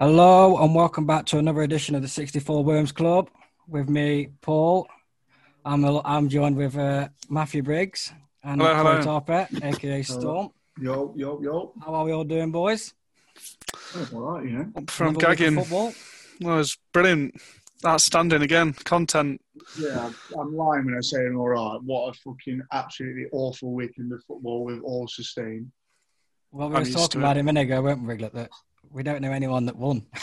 Hello and welcome back to another edition of the 64 Worms Club with me, Paul. I'm I'm joined with uh, Matthew Briggs and Hello, hello. Tarpet, aka Storm. Yo, yo, yo. How are we all doing, boys? Oh, all right, you know. From Another week of gagging. Football? Well, it was brilliant. Outstanding again. Content. Yeah, I'm- I'm lying when I say I'm all right. What a fucking absolutely awful weekend of football we've all sustained. Well, we I'm were talking about it a minute ago, weren't we, Riglet, that we don't know anyone that won.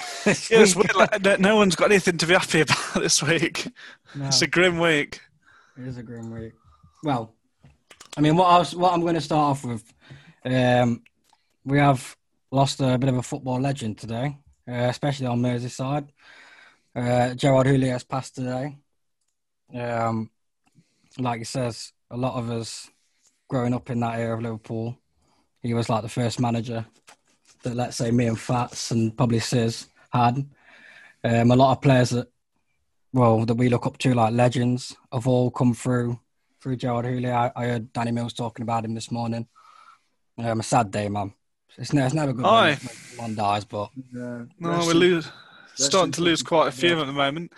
Yeah, like, no- no one's got anything to be happy about this week. No, It's a grim week. it is a grim week. Well, I mean, what I was, what I'm going to start off with, um, we have lost a bit of a football legend today, uh, especially on Merseyside. Uh, Gerard Houllier has passed today. Um, like he says, a lot of us growing up in that era of Liverpool, he was like the first manager that, let's say, me and Fats and probably Sis had. Um, a lot of players that, well, that we look up to, like legends, have all come through through Gerard Houllier. I, I heard Danny Mills talking about him this morning. Um, a sad day, man. It's, ne- it's never good Aye. when one dies, but Yeah, No, we're lose, starting to lose quite a few yeah. at the moment.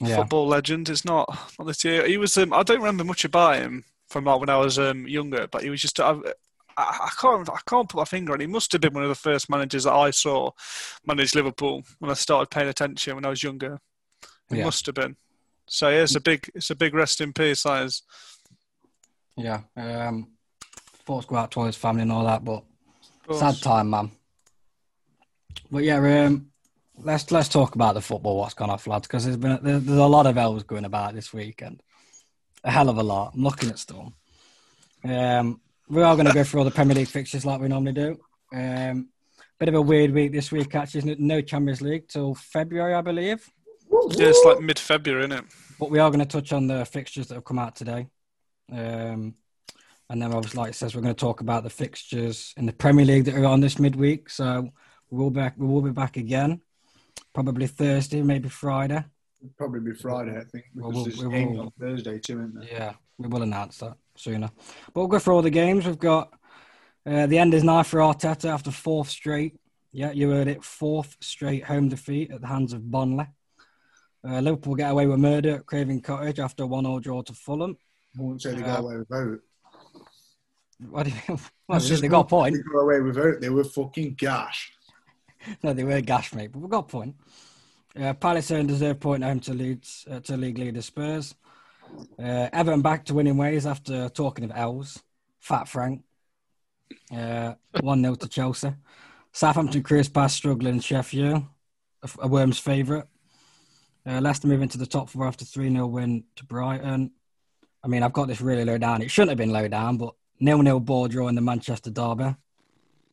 yeah, Football legend. It's not not this year. He was. Um, I don't remember much about him from like when I was um, younger, but he was just. I, I, I can't. I can't put my finger on. He must have been one of the first managers that I saw manage Liverpool when I started paying attention when I was younger. He Yeah. must have been. So yeah, it's a big. It's a big rest in peace. That is. yeah. Um, thoughts go out to all his family and all that, but sad time, man. But yeah, um, let's let's talk about the football. What's gone off, lads? Because there's been there, there's a lot of L's going about this weekend. A hell of a lot. I'm looking at Storm. Um, we are going to go through all the Premier League fixtures like we normally do. Um, bit of a weird week this week, actually. No Champions League till February, I believe. Yeah, it's like mid-February, isn't it? But we are going to touch on the fixtures that have come out today. Um, and then, obviously, like it says, we're going to talk about the fixtures in the Premier League that are on this midweek. So we will be back. We will be back again, probably Thursday, maybe Friday. It'll probably be Friday, I think, Well, because we'll- there's we games will- on Thursday too, isn't there? Yeah, we will announce that sooner. But we'll go through all the games. We've got uh, the end is now for Arteta after fourth straight. Yeah, you heard it. Fourth straight home defeat at the hands of Burnley. Uh, Liverpool get away with murder at Craven Cottage after a one-all draw to Fulham. I won't say they got away without it. What do you, well, That's they, got a point. They got away without it. They were fucking gash. No, they were gash, mate, but we got a point. Uh, Palace earned deserved point home to Leeds uh, to league leader Spurs. Uh, Everton back to winning ways after talking of L's. Fat Frank. Uh, 1 0 to Chelsea. Southampton cruise past struggling Sheffield, a, a Worms favourite. Uh, Leicester moving to the top four after 3 0 win to Brighton. I mean, I've got this really low down. It shouldn't have been low down, but nil nil ball draw in the Manchester Derby.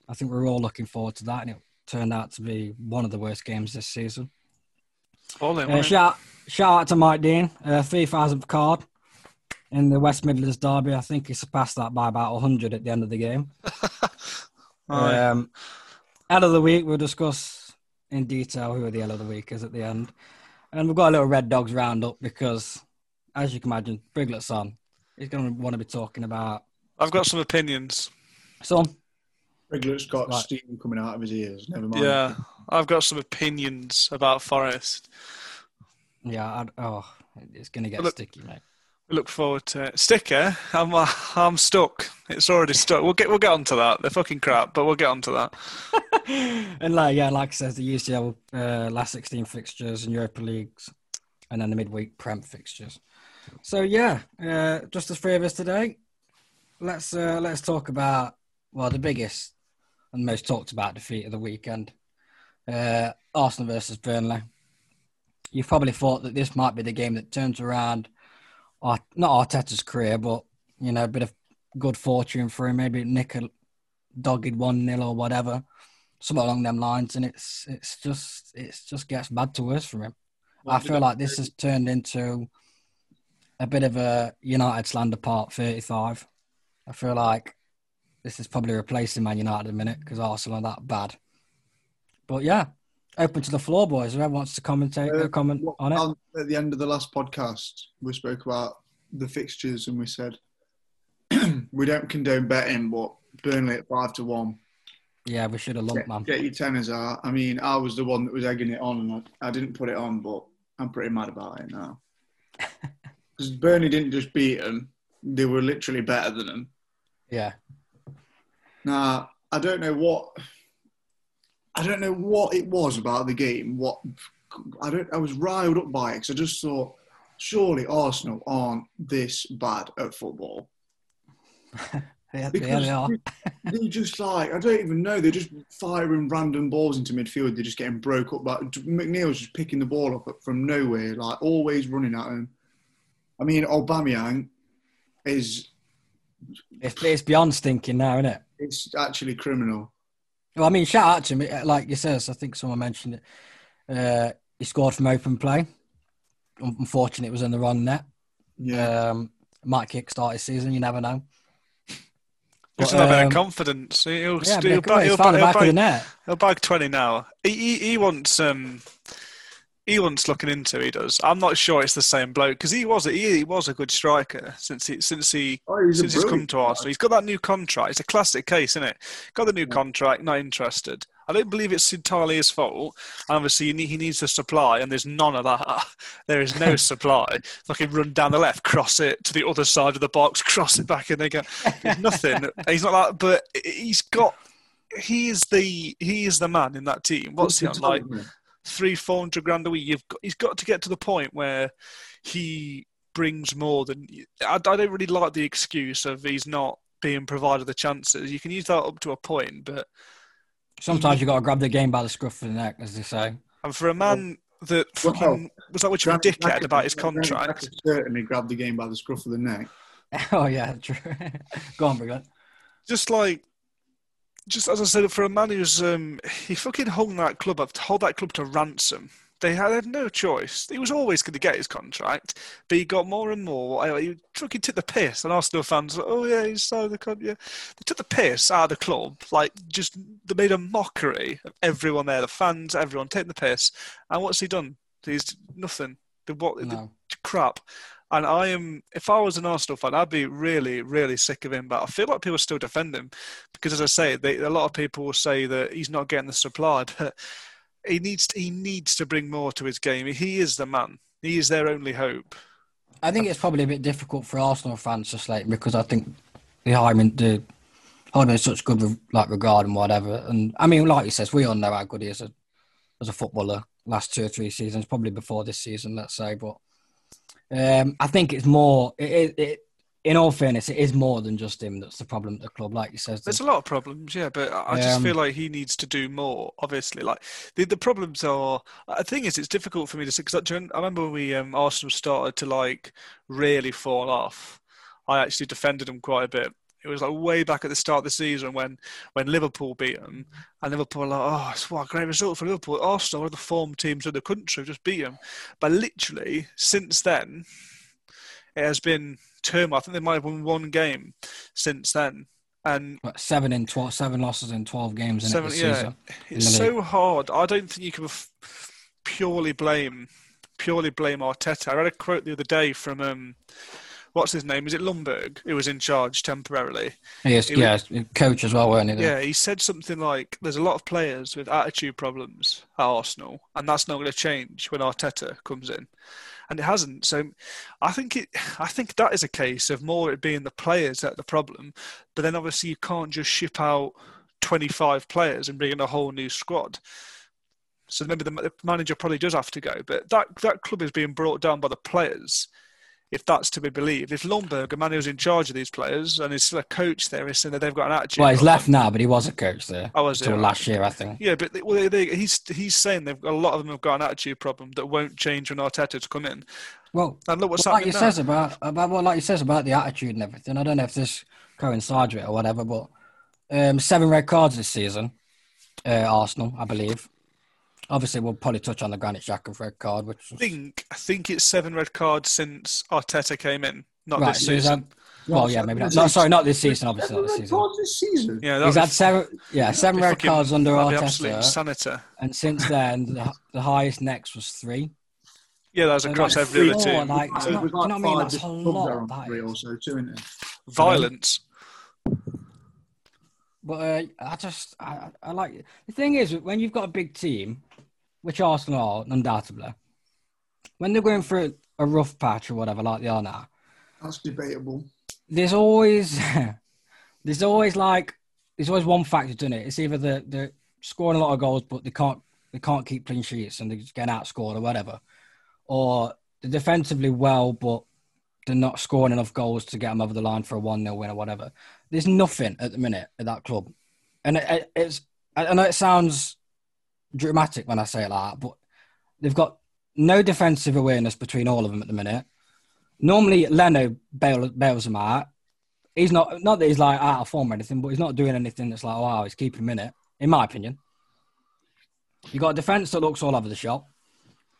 I think we're all looking forward to that, and it turned out to be one of the worst games this season. All in, Uh, shout, shout out to Mike Dean, uh, 3,000th card in the West Midlands Derby. I think he surpassed that by about 100 at the end of the game. Aye. Um, L of the week, we'll discuss in detail who the L of the week is at the end. And we've got a little Red Dogs roundup because, as you can imagine, Briglet's on. He's going to want to be talking about I've got some opinions. some. Riglet's got Right. steam coming out of his ears. Never mind. Yeah, I've got some opinions about Forest. Yeah, I'd, oh, it's going to get Look- sticky, mate. We look forward to it. Sticker, I'm uh, I'm stuck. It's already stuck. We'll get we'll get onto that. They're fucking crap, but we'll get onto that. and like yeah, like I said, the UCL uh, last sixteen fixtures and Europa leagues, and then the midweek Prem fixtures. So yeah, uh, just the three of us today. Let's uh, let's talk about well the biggest and most talked about defeat of the weekend, uh, Arsenal versus Burnley. You probably thought that this might be the game that turns around, Ar- not Arteta's career, but you know a bit of good fortune for him. Maybe nick a dogged one 0 or whatever something along them lines, and it's it's just it's just gets bad to worse from him. I feel like this has turned into a bit of a United slander part thirty five. I feel like this is probably replacing Man United a minute because Arsenal are that bad. But yeah, open to the floor, boys. Whoever wants to commentate, uh, comment on it. at the end of the last podcast, we spoke about the fixtures and we said we don't condone betting, but Burnley at five to one Yeah, we should have lumped, Get, man. get your tenors out. I mean, I was the one that was egging it on, and I, I didn't put it on, but I'm pretty mad about it now. Because Burnley didn't just beat them; they were literally better than them. Yeah. Now, I don't know what I don't know what it was about the game. What I don't I was riled up by it because I just thought surely Arsenal aren't this bad at football. Yeah, Because yeah, they are. just like I don't even know. They're just firing random balls into midfield. They're just getting broke up. Like McNeil's just picking the ball up from nowhere, like always running at him. I mean, Aubameyang is It's, it's beyond stinking now, isn't it? it's actually criminal. Well, I mean, shout out to him. Like you says, I think someone mentioned it. Uh, he scored from open play. Unfortunately, it was in the wrong net. Yeah, Um, might kickstart his season. You never know. Just But, a bit um, of confidence. He'll, Yeah, he'll, but come on, bag, he'll, found bag, the he'll, back of the bag, net. he'll bag 20 now. He, he, he wants um, he wants looking into. He does. I'm not sure it's the same bloke because he was a, he, he was a good striker since he since he oh, he's since he's come to Arsenal. He's got that new contract. It's a classic case, isn't it? Got the new contract, not interested. I don't believe it's entirely his fault. And obviously, he, need, he needs the supply, and there's none of that. There is no supply. Like he run down the left, cross it to the other side of the box, cross it back in again. There's nothing. he's not that, but he's got. He is the he is the man in that team. What's he on like? Three, four hundred grand a week. You've got, he's got to get to the point where he brings more than. I, I don't really like the excuse of he's not being provided the chances. You can use that up to a point, but Sometimes you got to grab the game by the scruff of the neck, as they say. and for a man that Well, fucking was that what of a Granit dickhead Xhaka- about his Granit contract. Xhaka certainly grabbed the game by the scruff of the neck. oh yeah, true. Go on, Brigand. Just like. Just as I said, for a man who's um, he fucking hung that club up, hold that club to ransom. They had, had no choice. He was always going to get his contract, but he got more and more. He fucking took the piss, and Arsenal fans, were, oh yeah, he's signed the club. Yeah. They took the piss out of the club, like just they made a mockery of everyone there, the fans, everyone taking the piss. And what's he done? He's nothing. The what? The No. crap. And I am, if I was an Arsenal fan, I'd be really, really sick of him. But I feel like people still defend him because, as I say, they, a lot of people will say that he's not getting the supply, but he needs to, he needs to bring more to his game. He is the man. He is their only hope. I think it's probably a bit difficult for Arsenal fans to slate because I think him in oh, such good like regard and whatever. And I mean, like he says, we all know how good he is as a, as a footballer. Last two or three seasons, probably before this season, let's say. But um, I think it's more. It, it, it, in all fairness, it is more than just him that's the problem at the club. Like he says, There's a lot of problems, yeah, but I I just Um, feel like he needs to do more. Obviously, like the the problems are. The thing is, it's difficult for me to say because I remember when we um, Arsenal started to like really fall off. I actually defended him quite a bit. It was like way back at the start of the season when when Liverpool beat them, and Liverpool like, oh, it's what a great result for Liverpool. Arsenal, one of the form teams in the country, just beat them. But literally since then, it has been turmoil. I think they might have won one game since then, and what, seven in twelve, seven losses in twelve games in Seven- this yeah. season. It's the so hard. I don't think you can purely blame purely blame Arteta. I read a quote the other day from um, what's his name? Is it Ljungberg? Who was in charge temporarily? He is, It was- coach as well, weren't he? Yeah, he said something like, "There's a lot of players with attitude problems at Arsenal, and that's not going to change when Arteta comes in." And it hasn't. So, I think it. I think that is a case of more it being the players that are the problem. But then obviously you can't just ship out 25 players and bring in a whole new squad. So maybe the the manager probably does have to go. But that that club is being brought down by the players if that's to be believed. If Ljungberg, a man who's in charge of these players and is still a coach there, is saying that they've got an attitude. Well, he's left now, but he was a coach there Oh, was until last year, I think. Yeah, but they, well, they, he's he's saying they've got, a lot of them have got an attitude problem that won't change when Arteta's come in. Well, And look what's Well, like he now. says about about what like he says about the attitude and everything. I don't know if this coincides with it or whatever, but um, seven red cards this season, uh, Arsenal, I believe. Obviously, we'll probably touch on the Granit Xhaka red card, which I think I think it's seven red cards since Arteta came in, not right. this season. had, well, yeah, maybe not. No, sorry, not this season. Obviously, not this season. Cards this season. Yeah, He's had seven, yeah, seven red fucking- cards under that'd absolute Arteta, insanity. and since then, the, the highest next was three. Yeah, that was across that's every other team. like, it's not- was do you know what I mean? five That's a lot, clubs there on that three is. or so, too, isn't it? Violence. But uh, I just I, I like the thing is when you've got a big team, which Arsenal are undoubtedly, when they're going through a rough patch or whatever like they are now, That's debatable. there's always there's always like there's always one factor to it. It's either the they're scoring a lot of goals but they can't they can't keep clean sheets and they're just getting outscored or whatever, or they're defensively well but they're not scoring enough goals to get them over the line for a one 0 win or whatever. There's nothing at the minute at that club, and it, it- it's I know it sounds dramatic when I say it like that, but they've got no defensive awareness between all of them at the minute. Normally, Leno bail, bails them out. He's not not that he's like out of form or anything, but he's not doing anything that's like wow, he's keeping him in it. In my opinion, you got a defense that looks all over the shop.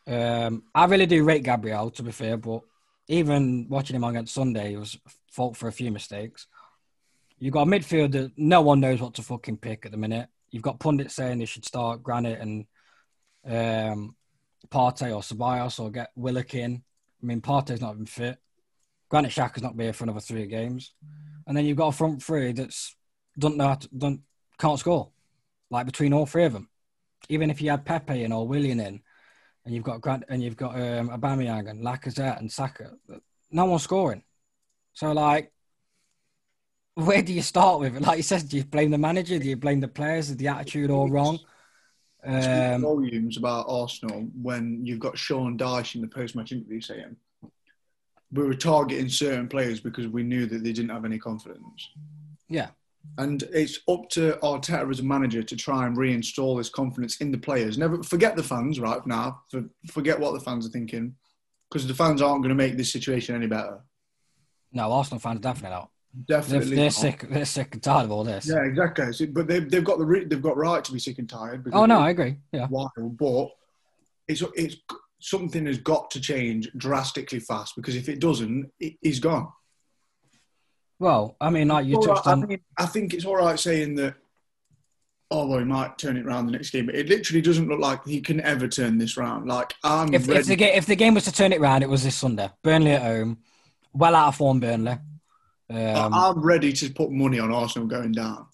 Um, I really do rate Gabriel, to be fair, but even watching him against Sunday, he was fault for a few mistakes. You've got a midfield that no one knows what to fucking pick at the minute. You've got pundits saying they should start Granit and um, Partey or Ceballos or get Willock in. I mean, Partey's not even fit. Granit Xhaka's not here for another three games. And then you've got a front three that's don't know how to, don't can't score. Like between all three of them, even if you had Pepe in or Willian in, and you've got Grant and you've got um, Aubameyang and Lacazette and Saka, no one's scoring. So like, where do you start with it? Like you said, do you blame the manager? Do you blame the players? Is the attitude all wrong? Um, volumes about Arsenal when you've got Sean Dyche in the post-match interview saying we were targeting certain players because we knew that they didn't have any confidence. yeah, And it's up to Arteta as a manager to try and reinstall this confidence in the players. Never forget the fans right now. For, forget what the fans are thinking, because the fans aren't going to make this situation any better. no, Arsenal fans are definitely not. They're, Definitely, they're sick. They're sick and tired of all this. Yeah, exactly. But they've, they've got the re- they've got right to be sick and tired. Oh no, I agree. Yeah. while, but it's it's something has got to change drastically fast because if it doesn't, it, he's gone. Well, I mean, like you All touched right, on. I, mean, I think it's all right saying that. Oh well, he might turn it around the next game, but it literally doesn't look like he can ever turn this round. Like I'm If, if the game if the game was to turn it round, it was this Sunday. Burnley at home, well out of form. Burnley. Um, I'm ready to put money on Arsenal going down.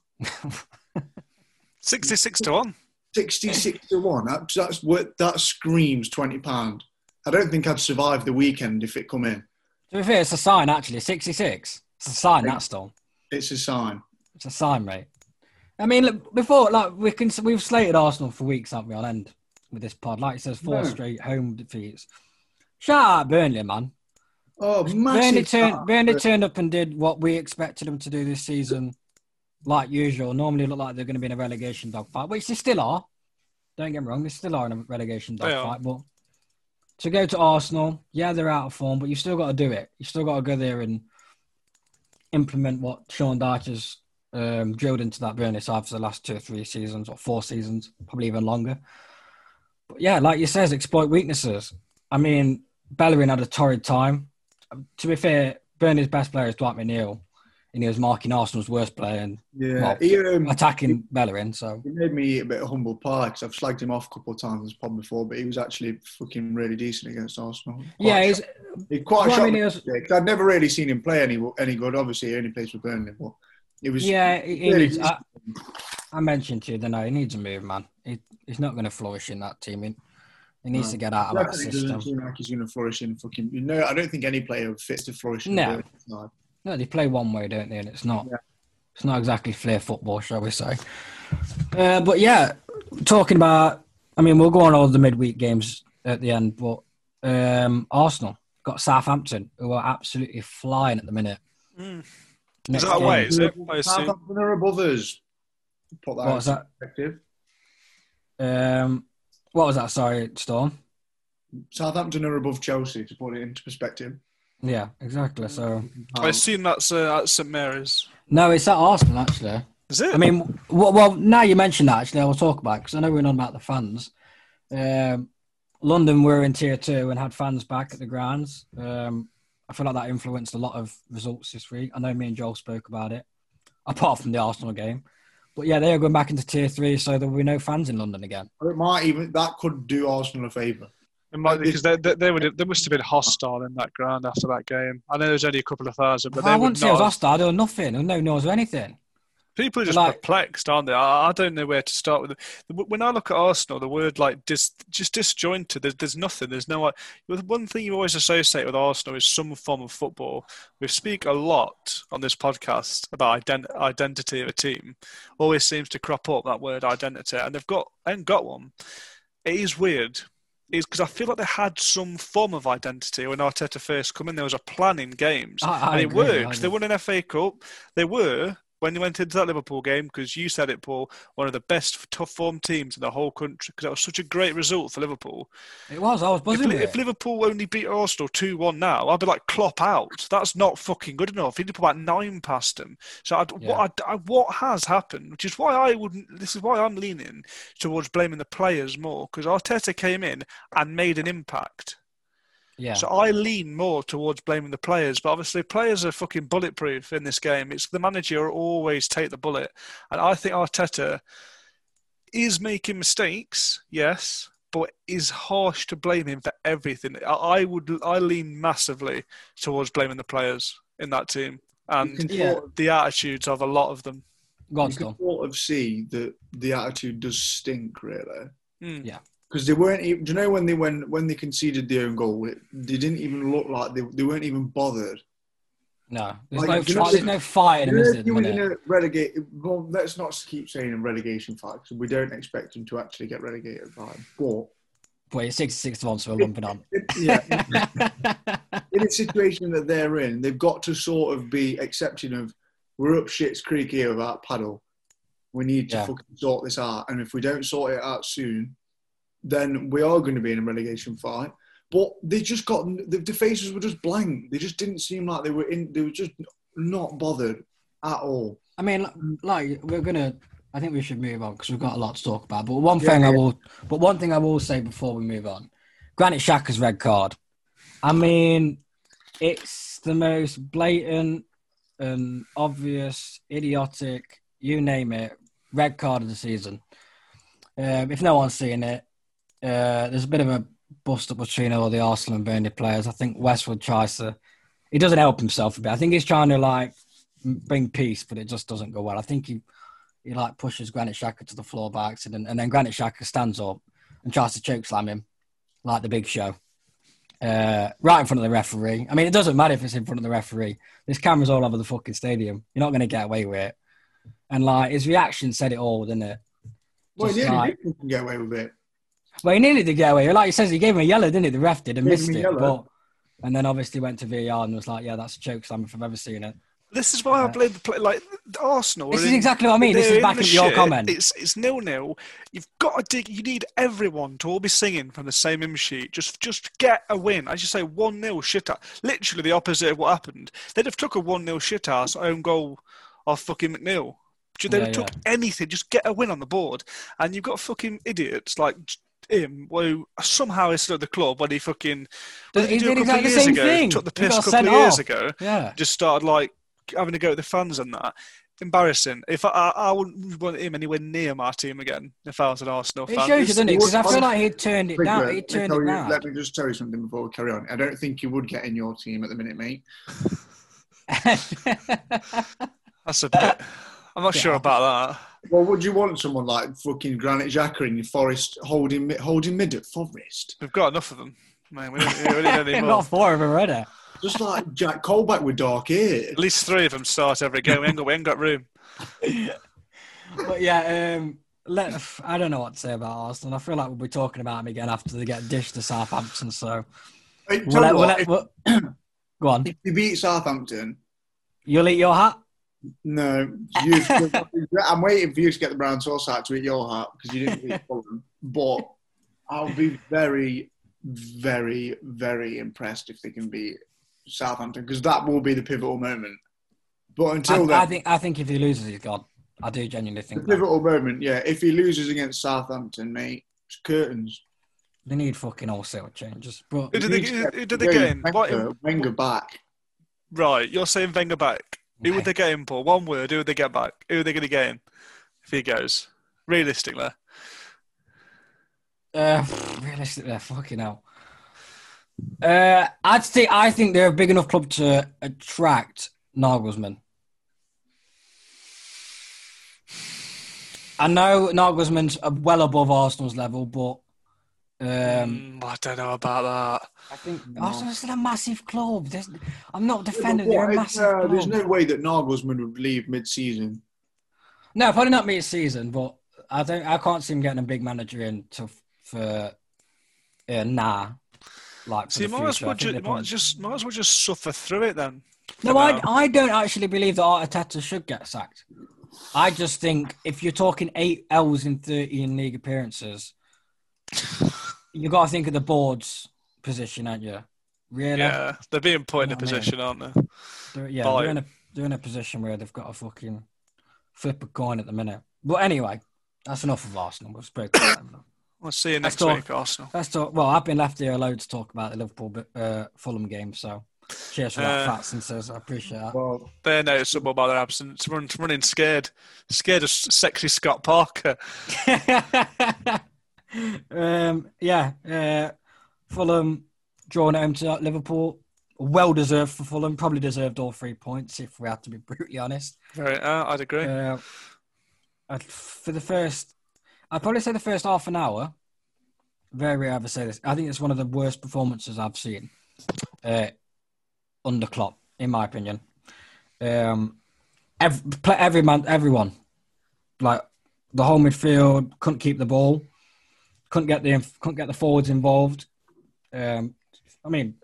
66 to 1. 66 to 1. That, that's what, that screams £20. I don't think I'd survive the weekend if it come in. to be fair, it's a sign actually. Sixty six. It's a sign. That's still. It's a sign. It's a sign, mate. I mean, look, before like we can we've slated Arsenal for weeks, haven't we? On end with this pod, like it says, four No. straight home defeats. Shout out Burnley, man. Oh, Burnley turned Burnley turned up and did what we expected them to do this season, like usual. Normally, look like they're going to be in a relegation dogfight, which they still are. Don't get me wrong, they still are in a relegation dogfight. But to go to Arsenal, yeah, they're out of form, but you've still got to do it. You've still got to go there and implement what Sean Dyche has um, drilled into that Burnley side for the last two or three seasons or four seasons, probably even longer. But yeah, like you says, exploit weaknesses. I mean, Bellerin had a torrid time. To be fair, Burnley's best player is Dwight McNeil, and he was marking Arsenal's worst player and Yeah, Well, he, um, attacking Bellerin. So he made me eat a bit of humble pie because I've slagged him off a couple of times on this pod before, but he was actually fucking really decent against Arsenal. Quite yeah, he's he quite Dwight shocked me McNeil's- because I'd never really seen him play any any good. Obviously, he only plays for Burnley, but it was yeah. He, he really needs, I, I mentioned to you, that no, he needs a move, man. He, he's not going to flourish in that team. He, he needs No. to get out of that system. Doesn't seem like he's going to flourish in fucking. You know, I don't think any player fits to flourish. In No. the No, they play one way, don't they? And it's not. Yeah. It's not exactly flair football, shall we say? Uh, but yeah, talking about. I mean, we'll go on all the midweek games at the end, but um, Arsenal got Southampton, who are absolutely flying at the minute. Mm. Is Next that game- away? Is it? I assume. Southampton are above us. Put that What was into that? perspective. Um, what was that? Sorry, Storm. Southampton are above Chelsea to put it into perspective. Yeah, exactly. So I assume that's uh, at St Mary's. no, it's at Arsenal actually. Is it? I mean, well, well now you mentioned that, actually, I will talk about because I know we're on about the fans. Um, London were in tier two and had fans back at the grounds. Um, I feel like that influenced a lot of results this week. I know me and Joel spoke about it, apart from the Arsenal game. But yeah, they are going back into tier three, so there will be no fans in London again. It might even that could do Arsenal a favour. It might because they, they, they would they must have been hostile in that ground after that game. I know there was only a couple of thousand, but I they wouldn't say it was hostile. There was nothing. There was no noise or anything. People are just Like- perplexed, aren't they? I, I don't know where to start with. Them. When I look at Arsenal, the word like dis, just disjointed. There's, there's nothing. There's no. One thing you always associate with Arsenal is some form of football. We speak a lot on this podcast about ident- identity of a team. Always seems to crop up that word identity, and they've got and got one. It is weird. Is because I feel like they had some form of identity when Arteta first come in. There was a plan in games, I- I and it agree, worked. They won an FA Cup. They were when they went into that Liverpool game because you said it, Paul. One of the best tough form teams in the whole country because that was such a great result for Liverpool. It was. I was If, buzzing with if. Liverpool only beat Arsenal two one now, I'd be like Klopp out. That's not fucking good enough. He did put about nine past them. So I'd, Yeah. what I- what has happened, which is why I wouldn't. This is why I'm leaning towards blaming the players more because Arteta came in and made an impact. Yeah. So I lean more towards blaming the players, but obviously players are fucking bulletproof in this game. It's the manager who always take the bullet, and I think Arteta is making mistakes, yes, but is harsh to blame him for everything. I, I would, I lean massively towards blaming the players in that team and can Yeah. the attitudes of a lot of them. Go on, you can sort of see that the attitude does stink, really. Mm. Yeah. Because they weren't. Even, do you know when they when when they conceded the own goal, it, they didn't even look like they, they weren't even bothered. No, there's Like, no, you know, there's no fight in You them, know, is if there? you at were the in minute? a relegate, well, let's not keep saying a relegation fight because we don't expect them to actually get relegated by. But But it's 66 to 1, so we're lumping on. yeah, in a situation that they're in, they've got to sort of be accepting of we're up shit's creek here without paddle. We need to Yeah. fucking sort this out, and if we don't sort it out soon, then we are going to be in a relegation fight. But they just got the, the faces were just blank. They just didn't seem like they were in. They were just not bothered at all. I mean, like we're gonna. I think we should move on because we've got a lot to talk about. But one Yeah, thing I will, but one thing I will say before we move on, Granit Xhaka's red card. I mean, it's the most blatant and obvious, idiotic, you name it, red card of the season. Um, if no one's seen it, uh, there's a bit of a bust up between all the Arsenal and Burnley players. I think Westwood tries to. He doesn't help himself a bit. I think he's trying to like bring peace, but it just doesn't go well. I think he he like pushes Granit Xhaka to the floor by accident, and then Granit Xhaka stands up and tries to choke slam him, like the Big Show, uh, right in front of the referee. I mean, it doesn't matter if it's in front of the referee. This cameras all over the fucking stadium. You're not going to get away with it. And like his reaction said it all, didn't it? Well, Just nearly like- get away with it. Well, he needed to get away. Like he says, he gave him a yellow, didn't he? The ref did and missed it. But and then obviously went to VAR and was like, "Yeah, that's a choke slam if I've ever seen it." This is why I Yeah. blame the play. Like Arsenal. This is in- exactly what I mean. This is back into your comment. It's it's nil nil. You've got to dig. You need everyone to all be singing from the same hymn sheet. Just just get a win. As you say, one 0 shit out. Literally the opposite of what happened. They'd have took a one 0 shit ass own goal off fucking McNeil. They'd Yeah, have took anything. Just get a win on the board. And you've got fucking idiots like him who somehow is still at the club when he fucking what did he, He do a did couple of exactly the years same ago? thing. Took the piss a couple of years off. ago Yeah. just started like having to go with the fans and that. Embarrassing. If I, I, I wouldn't want him anywhere near my team again if I was an Arsenal It fan. shows you, doesn't it? Because I feel like he turned it down. He let, turned it down. let me just tell you something before we carry on. I don't think you would get in your team at the minute, mate. That's a bit. I'm not sure about that. Well, would you want someone like fucking Granit Xhaka in your Forest holding holding mid at Forest? We've got enough of them. Man, we don't, we don't need any We've more. got four of them already. Just like Jack Colback with dark hair. At least three of them start every game. We ain't got, we ain't got room. But yeah, um, let, I don't know what to say about Arsenal. I feel like we'll be talking about them again after they get dished to Southampton. So Hey, we'll let, you we'll what, let, we'll, go on. if, if you beat Southampton, You'll eat your hat. No, you, I'm waiting for you to get the brown sauce out to eat your heart because you didn't beat Fulham. But I'll be very, very, very impressed if they can beat Southampton because that will be the pivotal moment. But until I, then, I think I think if he loses, he's gone. I do genuinely the think that. pivotal moment, yeah. If he loses against Southampton, mate, it's curtains. they need fucking wholesale changes. But Who did they, who, get- who did they get in? Wenger, Wenger back. right, you're saying Wenger back. Who would they get in, Paul? One word. Who would they get back? Who are they going to get in if he goes? Realistically. Uh, realistically, fucking hell. Uh, I'd say I think they're a big enough club to attract Nagelsmann. I know Nagelsmann's well above Arsenal's level, but um, Mm, I don't know about that. I think No. Arsenal's still a massive club. There's, I'm not defending. but They're a massive uh, club. there's no way that Nagelsmann would leave mid-season. No, probably not mid-season, but I don't. I can't see him getting a big manager in to for uh, nah. Like See, you might as well think just, might just might as well just suffer through it then. No, for I. I don't actually believe that Arteta should get sacked. I just think if you're talking eight L's in 13 league appearances, you got to think of the board's position, aren't you? Really? Yeah, they're being put in a know I mean? position, aren't they? They're, yeah, Buy they're in, a, they're in a position where they've got to fucking flip a coin at the minute. But anyway, that's enough of Arsenal. We've spoken about them. We'll see you Let's next talk. week, Arsenal. Let's talk. Well, I've been left here alone to talk about the Liverpool uh, Fulham game, so cheers for that, Uh, Fats and says I appreciate that. Well, They're noticeable by their absence. Run, running scared, scared of sexy Scott Parker. um, yeah, uh, Fulham drawing at home to Liverpool. Well deserved for Fulham. Probably deserved all three points if we had to be brutally honest. Very, uh, I'd agree. Uh, I'd- for the first, I'd probably say the first half an hour. Very rare ever say this. I think it's one of the worst performances I've seen uh, under Klopp, in my opinion. Um, every, every man, everyone, like the whole midfield couldn't keep the ball, couldn't get the couldn't get the forwards involved. Um, I mean,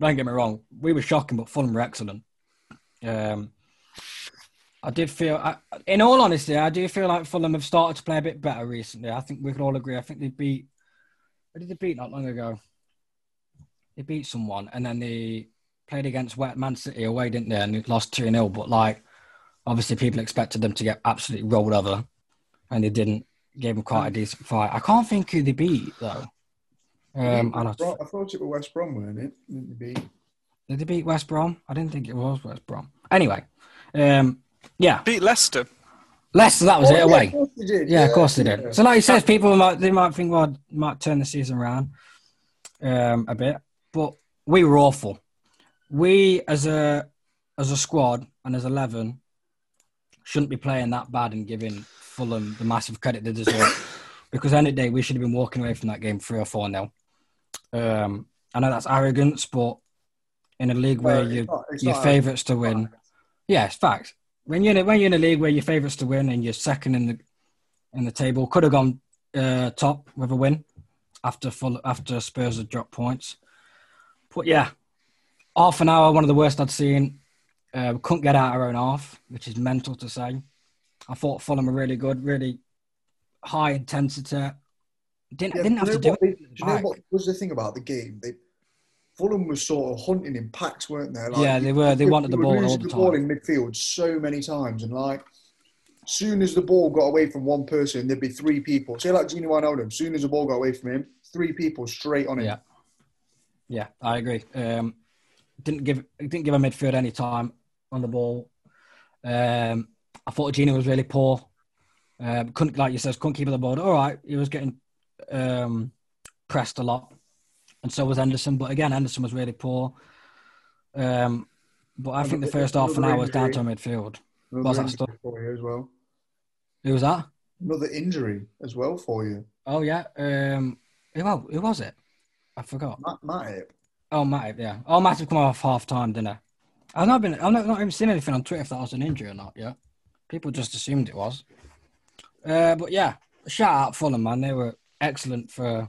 don't get me wrong, we were shocking, but Fulham were excellent. Um, I did feel, I, in all honesty, I do feel like Fulham have started to play a bit better recently. I think we could all agree. I think they beat, who did they beat not long ago? They beat someone and then they played against Wet Man City away, didn't they? And they lost 2 0. But like, obviously, people expected them to get absolutely rolled over and they didn't. Gave him quite a decent fight. I can't think who they beat, though. Um, and I, I thought it was West Brom, weren't it? Didn't they beat? did they beat West Brom? I didn't think it was West Brom. Anyway, um, yeah, Beat Leicester. Leicester, that was Oh, it yeah, away. Of course they did. Yeah, of course they did. yeah. So, like you said, people might they might think, well, might turn the season around um, a bit, but we were awful. We as a as a squad and as eleven shouldn't be playing that bad and giving Fulham the massive credit they deserve. because any day we should have been walking away from that game three or four nil. Um, I know that's arrogance, but in a league where No, you not- your favourites to win. Yeah, it's facts. When you're in a, when you're in a league where your favourites to win and you're second in the in the table, could have gone uh, top with a win after full after Spurs had dropped points. But yeah, half an hour, one of the worst I'd seen. Uh, we couldn't get out our own half, which is mental to say. I thought Fulham were really good, really high intensity. Didn't Yeah, didn't have to do know it. what do you know what was the thing about the game? They Fulham was sort of hunting in packs, weren't they? Yeah, they were. They wanted the ball all the the ball in midfield so many times, and like, soon as the ball got away from one person, there'd be three people. Say like Gini Wijnaldum. Soon as the ball got away from him, three people straight on it. Yeah. Yeah, I agree. Um, didn't give didn't give a midfield any time on the ball. Um, I thought Gino was really poor. Um, couldn't, like you said, couldn't keep the ball. All right, he was getting um, pressed a lot, and so was Henderson. But again, Henderson was really poor. Um, but I think the first half an hour was down to midfield. What's that stuff? for you as well. Who was that? Another injury as well for you. Oh yeah. Um, who, well, who was it? I forgot. Matt. Oh, Matip, yeah. Oh, Matip come off half time, didn't I? I've not been. I've not, not even seen anything on Twitter if that was an injury or not. Yeah, people just assumed it was. Uh, but yeah, shout out Fulham, man. They were excellent for.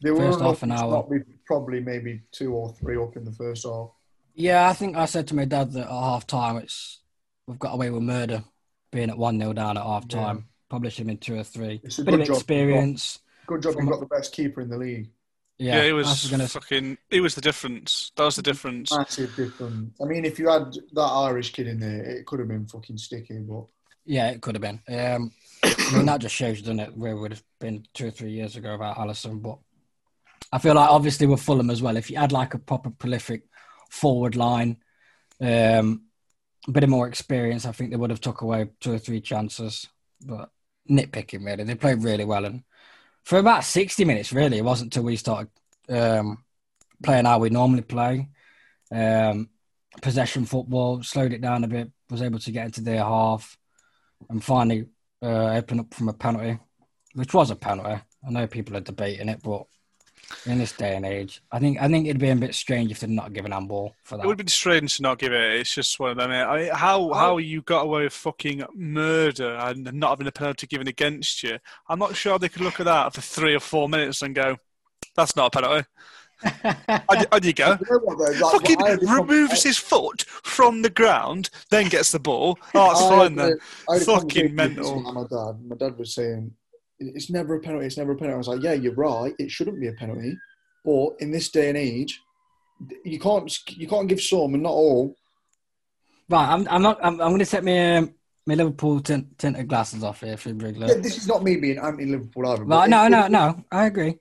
They First half an hour. stop probably maybe two or three up in the first half. Yeah, I think I said to my dad that at half time, it's we've got away with murder, being at one 0 down at half time. Probably should have been two or three. It's a Bit of good job. experience. Good job From- you got the best keeper in the league. Yeah, Yeah, he I was gonna. fucking. It was the difference. That was the difference. Massive difference. I mean, if you had that Irish kid in there, it could have been fucking sticky. But Yeah, it could have been. Um, I mean, that just shows, doesn't it, where we would have been two or three years ago about Alisson. But I feel like, obviously, with Fulham as well, if you had like a proper prolific forward line, um, a bit of more experience, I think they would have took away two or three chances. But nitpicking, really. They played really well. And for about 60 minutes, really, it wasn't until we started um, playing how we normally play. Um, possession football, slowed it down a bit, was able to get into their half and finally uh, open up from a penalty, which was a penalty. I know people are debating it, but in this day and age, I think I think it'd be a bit strange if they'd not given handball for that. It would be strange to not give it. It's just one of them. Eh? I mean, how how you got away with fucking murder and not having a penalty given against you? I'm not sure they could look at that for three or four minutes and go, "That's not a penalty." on, on you go. You know what, though? Like, Fucking I had removes his foot from the ground, then gets the ball. Oh, it's fine then. a- I had a Fucking conversation with this mental. My dad, my dad was saying, "It's never a penalty. It's never a penalty." I was like, "Yeah, you're right. It shouldn't be a penalty, but in this day and age, you can't you can't give some and not all. Right, I'm, I'm not. I'm, I'm going to take my um, my Liverpool tint, tinted glasses off here for Wrigley. Yeah, this is not me being anti-Liverpool either. but Right, no, no, no. I agree.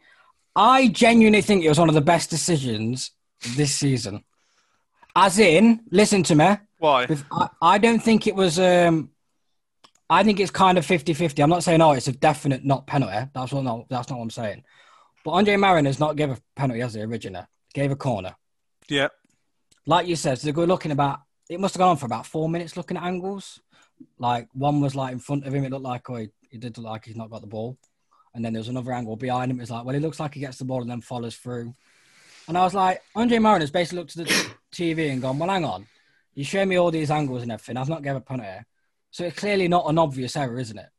I genuinely think it was one of the best decisions this season. As in, listen to me. Why? I, I don't think it was. Um, I think it's kind of 50-50. I'm not saying oh, it's a definite not penalty. That's what. No, that's not what I'm saying. But Andre Marriner has not gave a penalty as the original. Gave a corner. Yeah. Like you said, so they're looking about. It must have gone on for about four minutes looking at angles. Like one was like in front of him. It looked like oh, he, he did look like he's not got the ball. And then there was another angle behind him. It's like, well, it looks like he gets the ball and then follows through. And I was like, Andre Marriner has basically looked at the TV and gone, well, hang on. You show me all these angles and everything. I've not given a penalty. So it's clearly not an obvious error, isn't it?